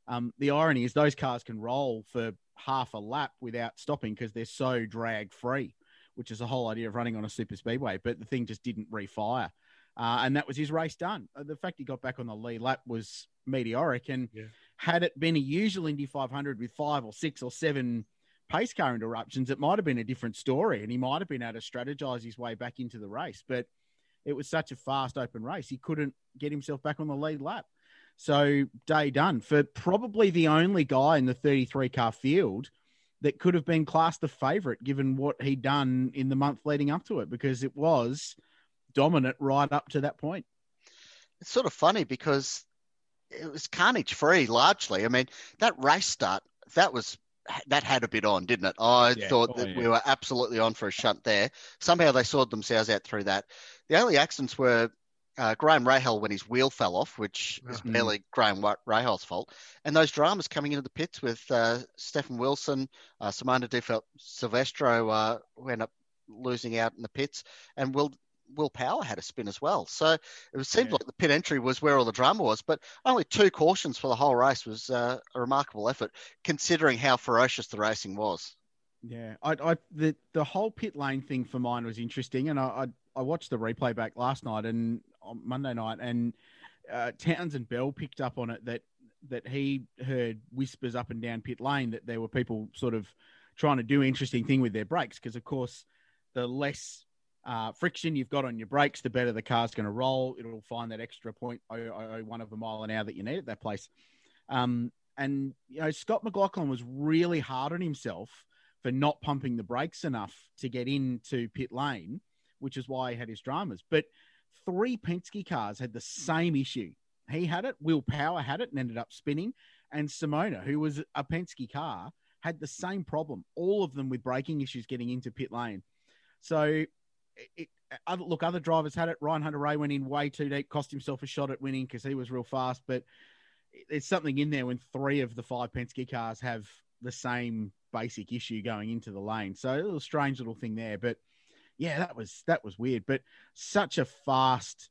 Um, the irony is those cars can roll for half a lap without stopping because they're so drag free, which is the whole idea of running on a super speedway. But the thing just didn't refire. Uh, and that was his race done. Uh, the fact he got back on the lead lap was meteoric. And Yeah. had it been a usual Indy 500 with five or six or seven pace car interruptions, it might have been a different story. And he might have been able to strategize his way back into the race. But it was such a fast open race, he couldn't get himself back on the lead lap. So day done for probably the only guy in the 33 car field that could have been classed the favourite given what he'd done in the month leading up to it because it was dominant right up to that point. It's sort of funny because it was carnage free largely. I mean, that race start, that was that had a bit on, didn't it? I Yeah. thought Oh, that yeah. we were absolutely on for a shunt there. Somehow they sorted themselves out through that. The only accidents were uh, Graham Rahal when his wheel fell off, which is Mhm. barely Graham Rahal's fault, and those dramas coming into the pits with uh, Stefan Wilson, uh, Simona de Silvestro uh, who ended up losing out in the pits, and Will Will Power had a spin as well. So it seemed Yeah. like the pit entry was where all the drama was, but only two cautions for the whole race was uh, a remarkable effort, considering how ferocious the racing was. Yeah, I, I the the whole pit lane thing for mine was interesting, and I I, I watched the replay back last night and on Monday night, and uh, Townsend Bell picked up on it that that he heard whispers up and down pit lane that there were people sort of trying to do interesting thing with their brakes because of course the less uh, friction you've got on your brakes, the better the car's going to roll. It'll find that extra point oh, oh, oh, one of a mile an hour that you need at that place. Um, and you know Scott McLaughlin was really hard on himself for not pumping the brakes enough to get into pit lane, which is why he had his dramas. But three Penske cars had the same issue. He had it, Will Power had it and ended up spinning, and Simona, who was a Penske car, had the same problem. All of them with braking issues getting into pit lane. So, it, other, look, other drivers had it. Ryan Hunter-Reay went in way too deep, cost himself a shot at winning because he was real fast. But there's something in there when three of the five Penske cars have the same basic issue going into the lane. So a little strange little thing there, but yeah, that was that was weird. But such a fast,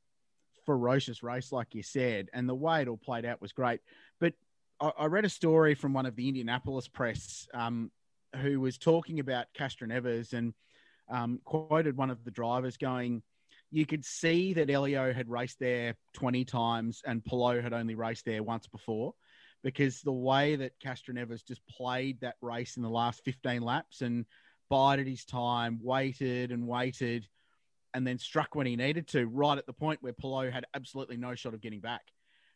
ferocious race, like you said, and the way it all played out was great. But I, I read a story from one of the Indianapolis press um, who was talking about Castroneves and um, quoted one of the drivers going. You could see that Elio had raced there 20 times and Palou had only raced there once before because the way that Castroneves just played that race in the last 15 laps and bided his time, waited and waited, and then struck when he needed to, right at the point where Palou had absolutely no shot of getting back.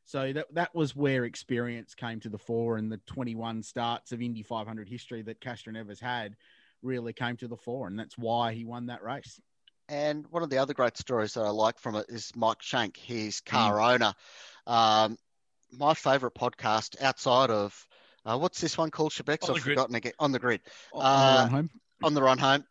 So that that was where experience came to the fore, and the 21 starts of Indy 500 history that Castroneves had really came to the fore, and that's why he won that race. And one of the other great stories that I like from it is Mike Shank, his car owner. Um, my favourite podcast outside of uh, what's this one called? Shebex? I've grid. forgotten again. On the grid. On the Uh, run home. on the run home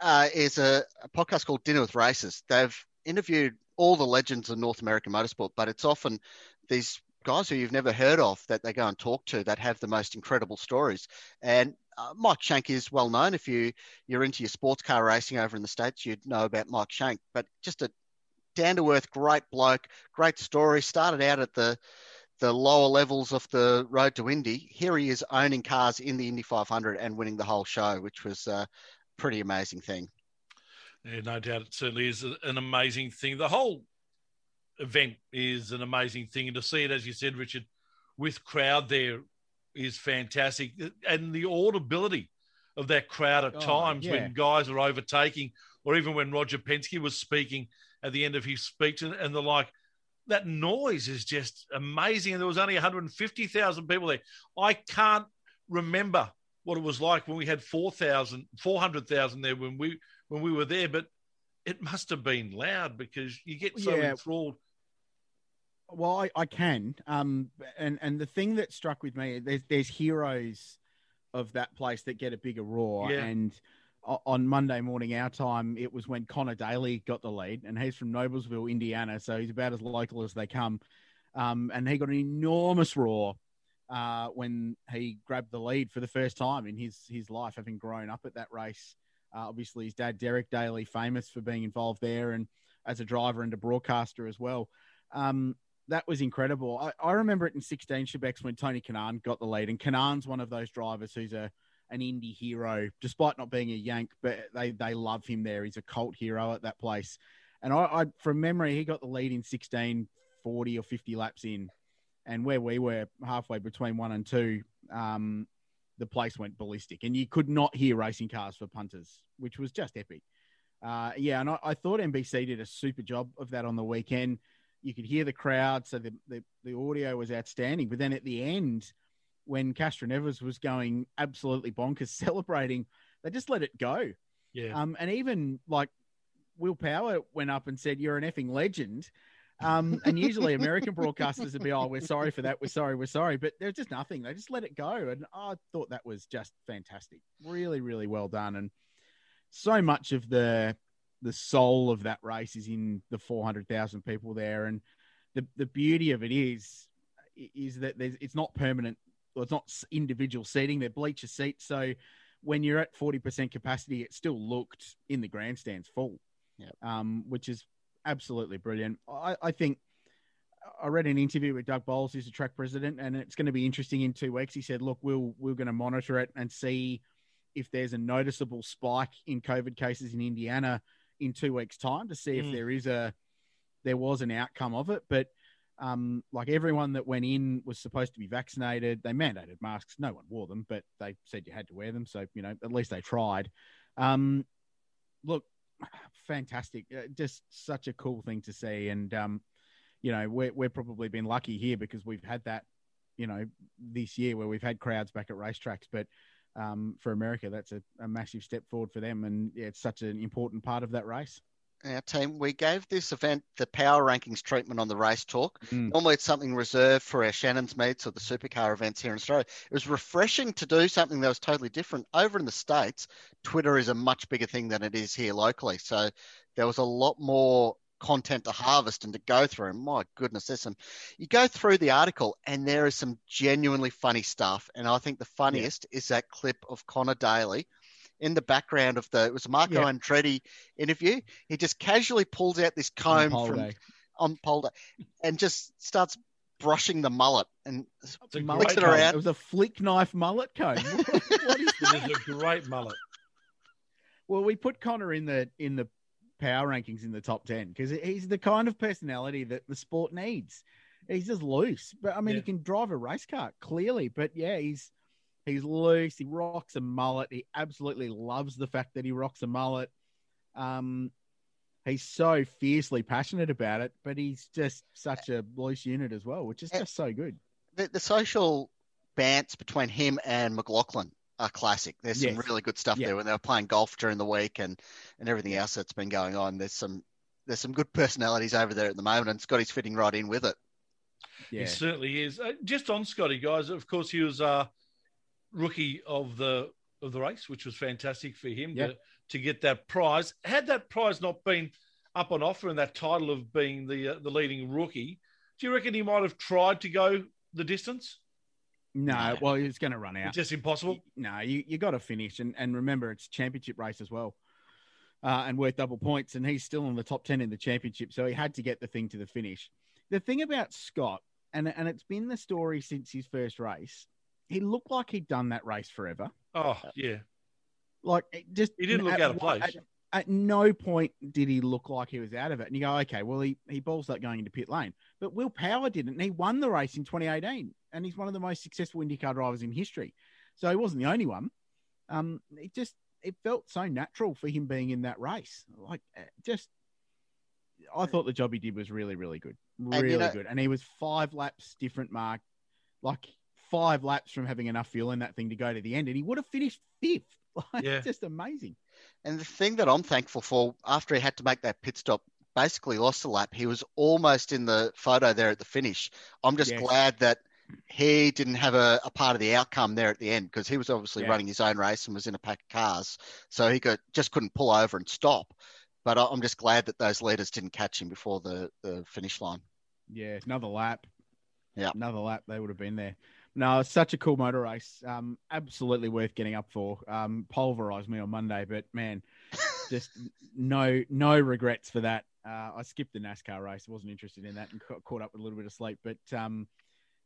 uh, is a, a podcast called Dinner with Racers. They've interviewed all the legends of North American motorsport, but it's often these guys who you've never heard of that they go and talk to that have the most incredible stories. And uh, Mike Shank is well known. If you you're into your sports car racing over in the states, you'd know about Mike Shank. But just a down great bloke, great story. Started out at the the lower levels of the road to Indy. Here he is owning cars in the Indy 500 and winning the whole show, which was a pretty amazing thing. Yeah, no doubt, it certainly is an amazing thing. The whole event is an amazing thing, and to see it, as you said, Richard, with crowd there is fantastic, and the audibility of that crowd at Oh, times yeah. when guys are overtaking, or even when Roger Penske was speaking at the end of his speech, and, and the like. That noise is just amazing, and there was only 150,000 people there. I can't remember what it was like when we had 4,000, 400,000 there when we when we were there, but it must have been loud because you get so Yeah. enthralled. Well, I, I can. Um, and and the thing that struck with me, there's there's heroes of that place that get a bigger roar. Yeah. And on Monday morning, our time, it was when Conor Daly got the lead, and he's from Noblesville, Indiana, so he's about as local as they come. Um, and he got an enormous roar uh, when he grabbed the lead for the first time in his his life, having grown up at that race Uh, obviously, his dad, Derek Daly, famous for being involved there and as a driver and a broadcaster as well. Um, that was incredible. I, I, remember it in 16 Shebex when Tony Kanaan got the lead, and Kanaan's one of those drivers who's a an Indy hero, despite not being a Yank, but they they love him there. He's a cult hero at that place. And I, I from memory, he got the lead in 16, 40 or 50 laps in, and where we were halfway between one and two, um, the place went ballistic, and you could not hear racing cars for punters, which was just epic. Uh, yeah, and I, I, thought NBC did a super job of that on the weekend. You could hear the crowd, so the, the, the audio was outstanding. But then at the end, when Castro Castroneves was going absolutely bonkers, celebrating, they just let it go. Yeah. Um, and even like Will Power went up and said, "You're an effing legend." Um, and usually American broadcasters would be, "Oh, we're sorry for that. We're sorry. We're sorry." But there's just nothing. They just let it go, and I thought that was just fantastic. Really, really well done. And so much of the the soul of that race is in the 400,000 people there, and the the beauty of it is is that there's it's not permanent. It's not individual seating. They're bleacher seats, so when you're at 40% capacity, it still looked in the grandstands full, yep. um, which is absolutely brilliant. I, I, think I read an interview with Doug Boles, who's the track president, and it's going to be interesting in two weeks. He said, "Look, we'll we're going to monitor it and see if there's a noticeable spike in COVID cases in Indiana in two weeks' time to see mm. if there is a there was an outcome of it. But um, like everyone that went in was supposed to be vaccinated. They mandated masks. No one wore them, but they said you had to wear them. So you know, at least they tried. Um, look, fantastic! Uh, just such a cool thing to see, and um, you know, we're we're probably been lucky here because we've had that, you know, this year where we've had crowds back at racetracks, but um, for America, that's a, a, massive step forward for them, and yeah, it's such an important part of that race. Our team, we gave this event the power rankings treatment on the race talk. Mm. Normally, it's something reserved for our Shannon's meets or the supercar events here in Australia. It was refreshing to do something that was totally different. Over in the States, Twitter is a much bigger thing than it is here locally. So there was a lot more content to harvest and to go through. And my goodness, there's some. You go through the article, and there is some genuinely funny stuff. And I think the funniest yeah. is that clip of Conor Daly in the background of the. It was a Marco yeah. Andretti interview. He just casually pulls out this comb on from day. on pole day, and just starts brushing the mullet and flicks it around. It was a flick knife mullet comb. what is this? It is a great mullet. Well, we put Conor in the in the power rankings in the top 10 because he's the kind of personality that the sport needs. He's just loose, but I mean, yeah. he can drive a race car clearly, but yeah, he's he's loose. He rocks a mullet. He absolutely loves the fact that he rocks a mullet. Um, he's so fiercely passionate about it, but he's just such a loose unit as well, which is just so good. The, the social bants between him and McLaughlin a classic. There's yes. some really good stuff yeah. there when they were playing golf during the week and and everything else that's been going on. There's some there's some good personalities over there at the moment, and Scotty's fitting right in with it. Yeah. He certainly is. Uh, just on Scotty, guys. Of course, he was uh, rookie of the of the race, which was fantastic for him to, to get that prize. Had that prize not been up on offer and that title of being the uh, the leading rookie, do you reckon he might have tried to go the distance? No, well, it's going to run out. It's just impossible. No, you you got to finish, and and remember, it's championship race as well, uh, and worth double points. And he's still in the top ten in the championship, so he had to get the thing to the finish. The thing about Scott, and and it's been the story since his first race. He looked like he'd done that race forever. Oh yeah, like just he didn't look out of place. At, at no point did he look like he was out of it. And you go, okay, well, he, he balls that going into pit lane. But Will Power didn't. And he won the race in 2018. And he's one of the most successful IndyCar drivers in history. So he wasn't the only one. Um, it just, it felt so natural for him being in that race. Like, eh, just, I thought the job he did was really, really good. Really you know, good. And he was five laps different, Mark. Like, five laps from having enough fuel in that thing to go to the end. And he would have finished fifth. Like, yeah. just amazing. And the thing that I'm thankful for, after he had to make that pit stop, basically lost a lap. He was almost in the photo there at the finish. I'm just yes. glad that he didn't have a, a, part of the outcome there at the end because he was obviously yeah. running his own race and was in a pack of cars, so he could just couldn't pull over and stop. But I'm just glad that those leaders didn't catch him before the, the finish line. Yeah, another lap. Yeah, another lap. They would have been there. No, it's such a cool motor race. Um, absolutely worth getting up for. Um, pulverized me on Monday, but man, just no no regrets for that. Uh, I skipped the NASCAR race. I wasn't interested in that and ca- caught up with a little bit of sleep. But um,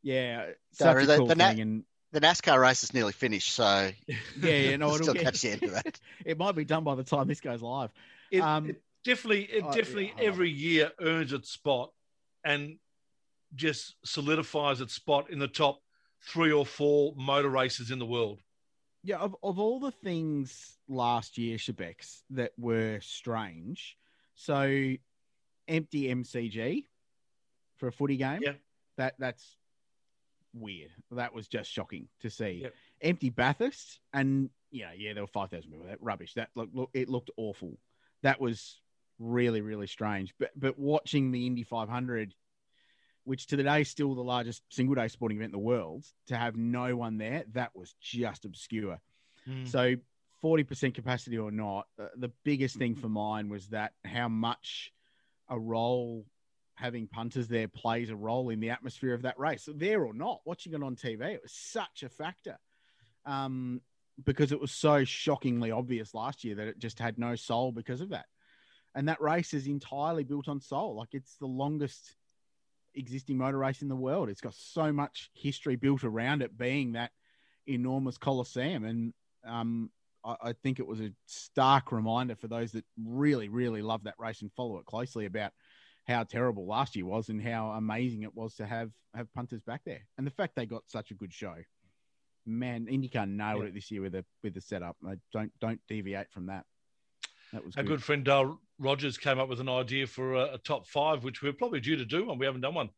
yeah, such Sorry, a the- cool the Na- thing. and The NASCAR race is nearly finished, so yeah, yeah, no, it'll still get, catch the end of that. it might be done by the time this goes live. It, Um, it definitely, it oh, definitely yeah. every year earns its spot and just solidifies its spot in the top three or four motor races in the world. Yeah, of, of all the things last year, Shebex, that were strange, so empty MCG for a footy game. Yeah. That that's weird. That was just shocking to see. Yep. Empty Bathurst, and yeah, yeah, there were five thousand people. That rubbish. That look, look, it looked awful. That was really, really strange. But but watching the Indy 500, which to today is still the largest single day sporting event in the world, to have no one there, that was just obscure. Mm. So, 40% capacity or not, uh, the biggest thing for mine was that how much a role having punters there plays a role in the atmosphere of that race. There or not, watching it on TV, it was such a factor um, because it was so shockingly obvious last year that it just had no soul because of that. And that race is entirely built on soul. Like it's the longest existing motor race in the world. It's got so much history built around it being that enormous coliseum. And um, I, I think it was a stark reminder for those that really, really love that race and follow it closely about how terrible last year was and how amazing it was to have have punters back there. And the fact they got such a good show. Man, IndyCar nailed Yeah. it this year with the with the setup. I don't don't deviate from that. That was Our good. good friend Dale Rogers came up with an idea for a, a top five, which we're probably due to do one. We haven't done one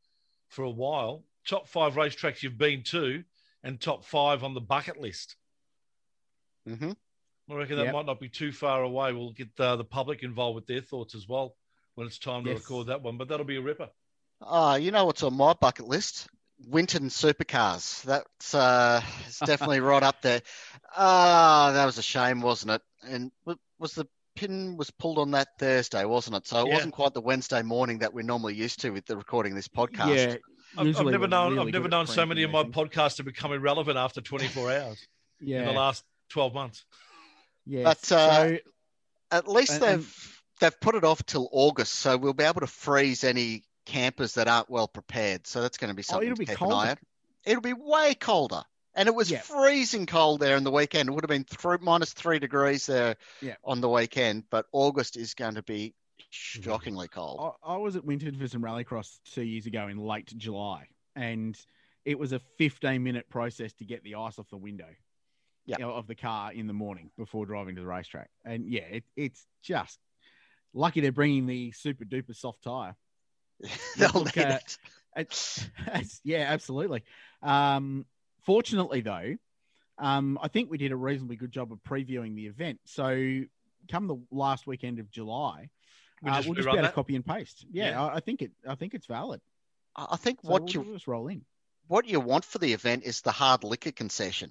for a while. Top five racetracks you've been to, and top five on the bucket list. hmm I reckon that Yep. might not be too far away. We'll get uh, the public involved with their thoughts as well when it's time to Yes. record that one. But that'll be a ripper. Oh, you know what's on my bucket list? Winton supercars. That's uh, it's definitely right up there. Ah, that was a shame, wasn't it? And was the pin was pulled on that Thursday, wasn't it? So it Yeah. wasn't quite the Wednesday morning that we're normally used to with the recording of this podcast. Yeah, I've, I've never known. really I've never known so many of my podcasts to become irrelevant after 24 hours. Yeah, in the last 12 months. yeah. But, uh, so, At least And- they've and- they've put it off till August, so we'll be able to freeze any campers that aren't well prepared. So that's going to be oh, something Oh, it'll to be keep colder. an eye on. It'll be way colder. And it was Yeah. freezing cold there in the weekend. It would have been th- minus three degrees there Yeah. on the weekend, but August is going to be mm-hmm. shockingly cold. I, I was at Winton for some rallycross two years ago in late July, and it was a 15 minute process to get the ice off the window Yeah. you know, of the car in the morning before driving to the racetrack. And yeah, it, it's just lucky they're bringing the super duper soft tire. They'll look, need uh, it. It's, it's, yeah, absolutely. Um, fortunately, though, um, I think we did a reasonably good job of previewing the event. So, come the last weekend of July, We uh, just we'll just rerun be able to copy and paste. Yeah, Yeah. I, I think it. I think it's valid. I I think So what we'll, you we'll just roll in. what you want for the event is the hard liquor concession.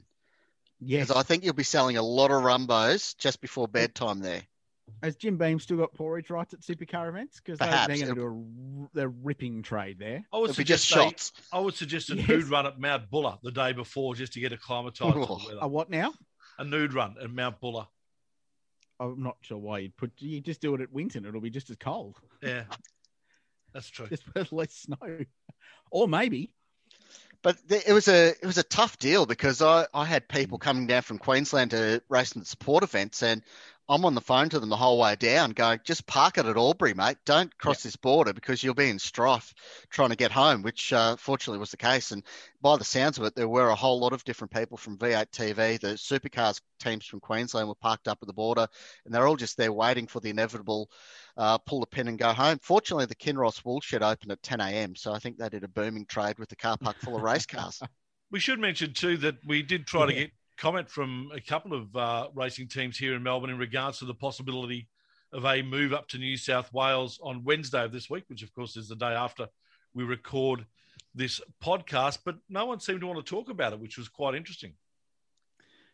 Yes. Because I think you'll be selling a lot of rumbos just before bedtime there. Has Jim Beam still got porridge rights at supercar events? Because they're, Perhaps. they're going to do a r- they're ripping trade there. I would It'll be just suggest a- shots. I would suggest a Yes. nude run at Mount Buller the day before just to get acclimatized to Oh. weather. A what now? A nude run at Mount Buller. I'm not sure why you'd put. You just do it at Winton. It'll be just as cold, Yeah, that's true. just with less snow, or maybe. But it was a it was a tough deal because I, I had Mm. people coming down from Queensland to race in the support events, and I'm on the phone to them the whole way down, going, "Just park it at Albury, mate. Don't cross this border because you'll be in strife trying to get home." Which uh, fortunately was the case, and by the sounds of it, there were a whole lot of different people from V8 TV. The supercars teams from Queensland were parked up at the border, and they're all just there waiting for the inevitable uh, pull the pin and go home. Fortunately, the Kinross Woolshed opened at 10 a.m., so I think they did a booming trade with the car park full of race cars. We should mention too that we did try to get comment from a couple of uh, racing teams here in Melbourne in regards to the possibility of a move up to New South Wales on Wednesday of this week, which of course is the day after we record this podcast. But no one seemed to want to talk about it, which was quite interesting.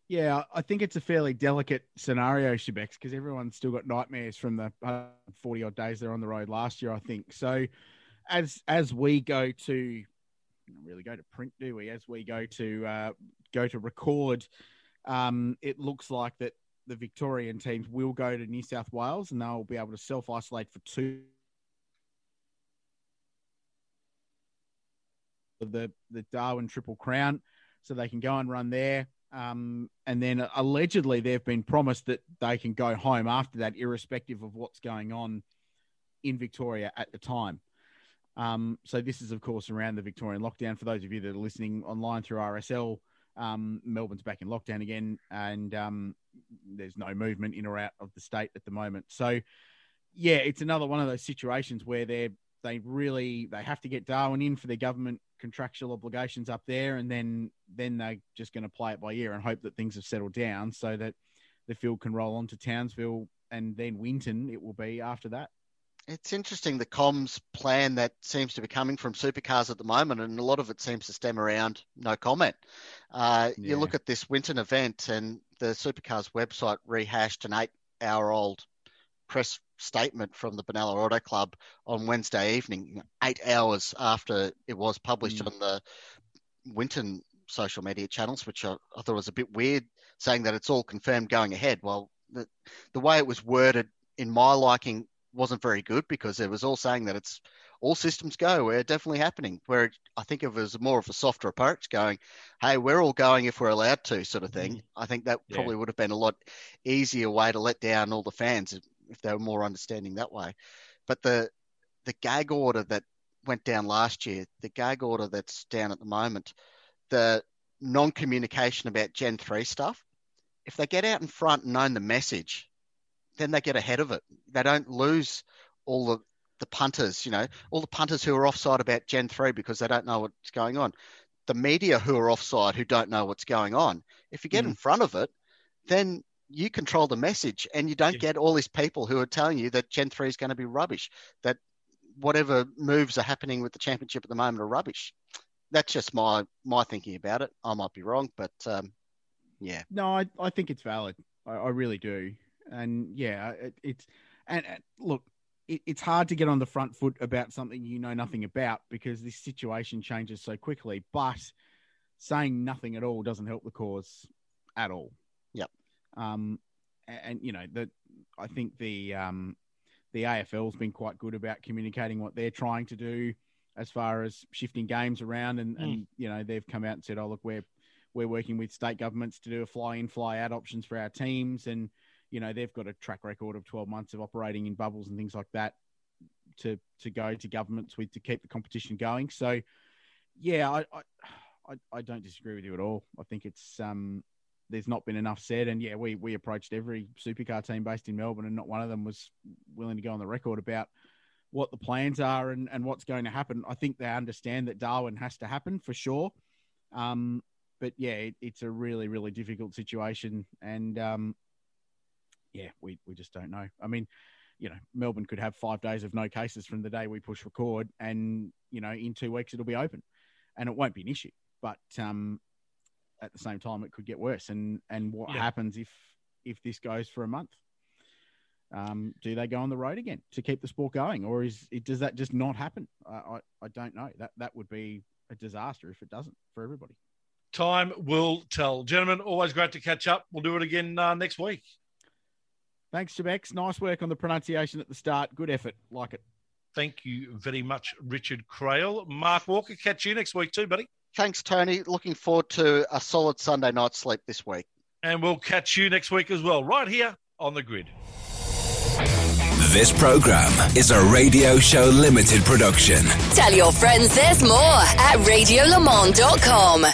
Yeah, I think it's a fairly delicate scenario, Shebex, because everyone's still got nightmares from the uh, forty odd days they're on the road last year. I think so. As as we go to really go to print, do we? As we go to uh, go to record, um, it looks like that the Victorian teams will go to New South Wales and they'll be able to self isolate for two. The the Darwin Triple Crown, so they can go and run there. Um, and then allegedly they've been promised that they can go home after that, irrespective of what's going on in Victoria at the time. Um, so this is, of course, around the Victorian lockdown. For those of you that are listening online through RSL, um, Melbourne's back in lockdown again, and um, there's no movement in or out of the state at the moment. So, yeah, it's another one of those situations where they they really they have to get Darwin in for their government contractual obligations up there, and then then they're just going to play it by ear and hope that things have settled down so that the field can roll on to Townsville and then Winton. It will be after that. It's interesting the comms plan that seems to be coming from supercars at the moment, and a lot of it seems to stem around no comment. Uh, yeah. You look at this Winton event, and the supercars website rehashed an eight-hour-old press statement from the Benalla Auto Club on Wednesday evening, eight hours after it was published mm. on the Winton social media channels, which I, I, thought was a bit weird, saying that it's all confirmed going ahead. Well, the, the way it was worded, in my liking, wasn't very good because it was all saying that it's all systems go. We're definitely happening. Where I think it was more of a softer approach, going, "Hey, we're all going if we're allowed to," sort of thing. Mm-hmm. I think that yeah. probably would have been a lot easier way to let down all the fans if they were more understanding that way. But the the gag order that went down last year, the gag order that's down at the moment, the non-communication about Gen three stuff. If they get out in front and own the message, then they get ahead of it. They don't lose all the the punters, you know, all the punters who are offside about Gen 3 because they don't know what's going on. The media who are offside who don't know what's going on. If you get mm. in front of it, then you control the message and you don't yeah. get all these people who are telling you that Gen 3 is going to be rubbish, that whatever moves are happening with the championship at the moment are rubbish. That's just my my thinking about it. I might be wrong, but um, yeah. No, I, I think it's valid. I, I really do. And yeah, it, it's and, and look, it, it's hard to get on the front foot about something you know nothing about because this situation changes so quickly. But saying nothing at all doesn't help the cause at all. Yep. Um, and, and you know that I think the um, the AFL's been quite good about communicating what they're trying to do as far as shifting games around, and, mm. and you know they've come out and said, "Oh, look, we're we're working with state governments to do a fly-in, fly-out options for our teams," and you know they've got a track record of 12 months of operating in bubbles and things like that to to go to governments with to keep the competition going. So, yeah, I I, I don't disagree with you at all. I think it's um there's not been enough said. And yeah, we we approached every supercar team based in Melbourne, and not one of them was willing to go on the record about what the plans are and, and what's going to happen. I think they understand that Darwin has to happen for sure. Um, but yeah, it, it's a really, really difficult situation. And um, yeah, we, we just don't know. I mean, you know, Melbourne could have five days of no cases from the day we push record, and, you know, in two weeks it'll be open and it won't be an issue. But um, at the same time, it could get worse. And and what yeah. happens if if this goes for a month? Um, do they go on the road again to keep the sport going, or is it, does that just not happen? I, I, I don't know. That that would be a disaster if it doesn't for everybody. Time will tell, gentlemen. Always great to catch up. We'll do it again uh, next week. Thanks, Jabex. Nice work on the pronunciation at the start. Good effort. Like it. Thank you very much, Richard Craill. Mark Walker, catch you next week too, buddy. Thanks, Tony. Looking forward to a solid Sunday night sleep this week. And we'll catch you next week as well, right here on the grid. This program is a Radio Show Limited production. Tell your friends there's more at radiolemans.com.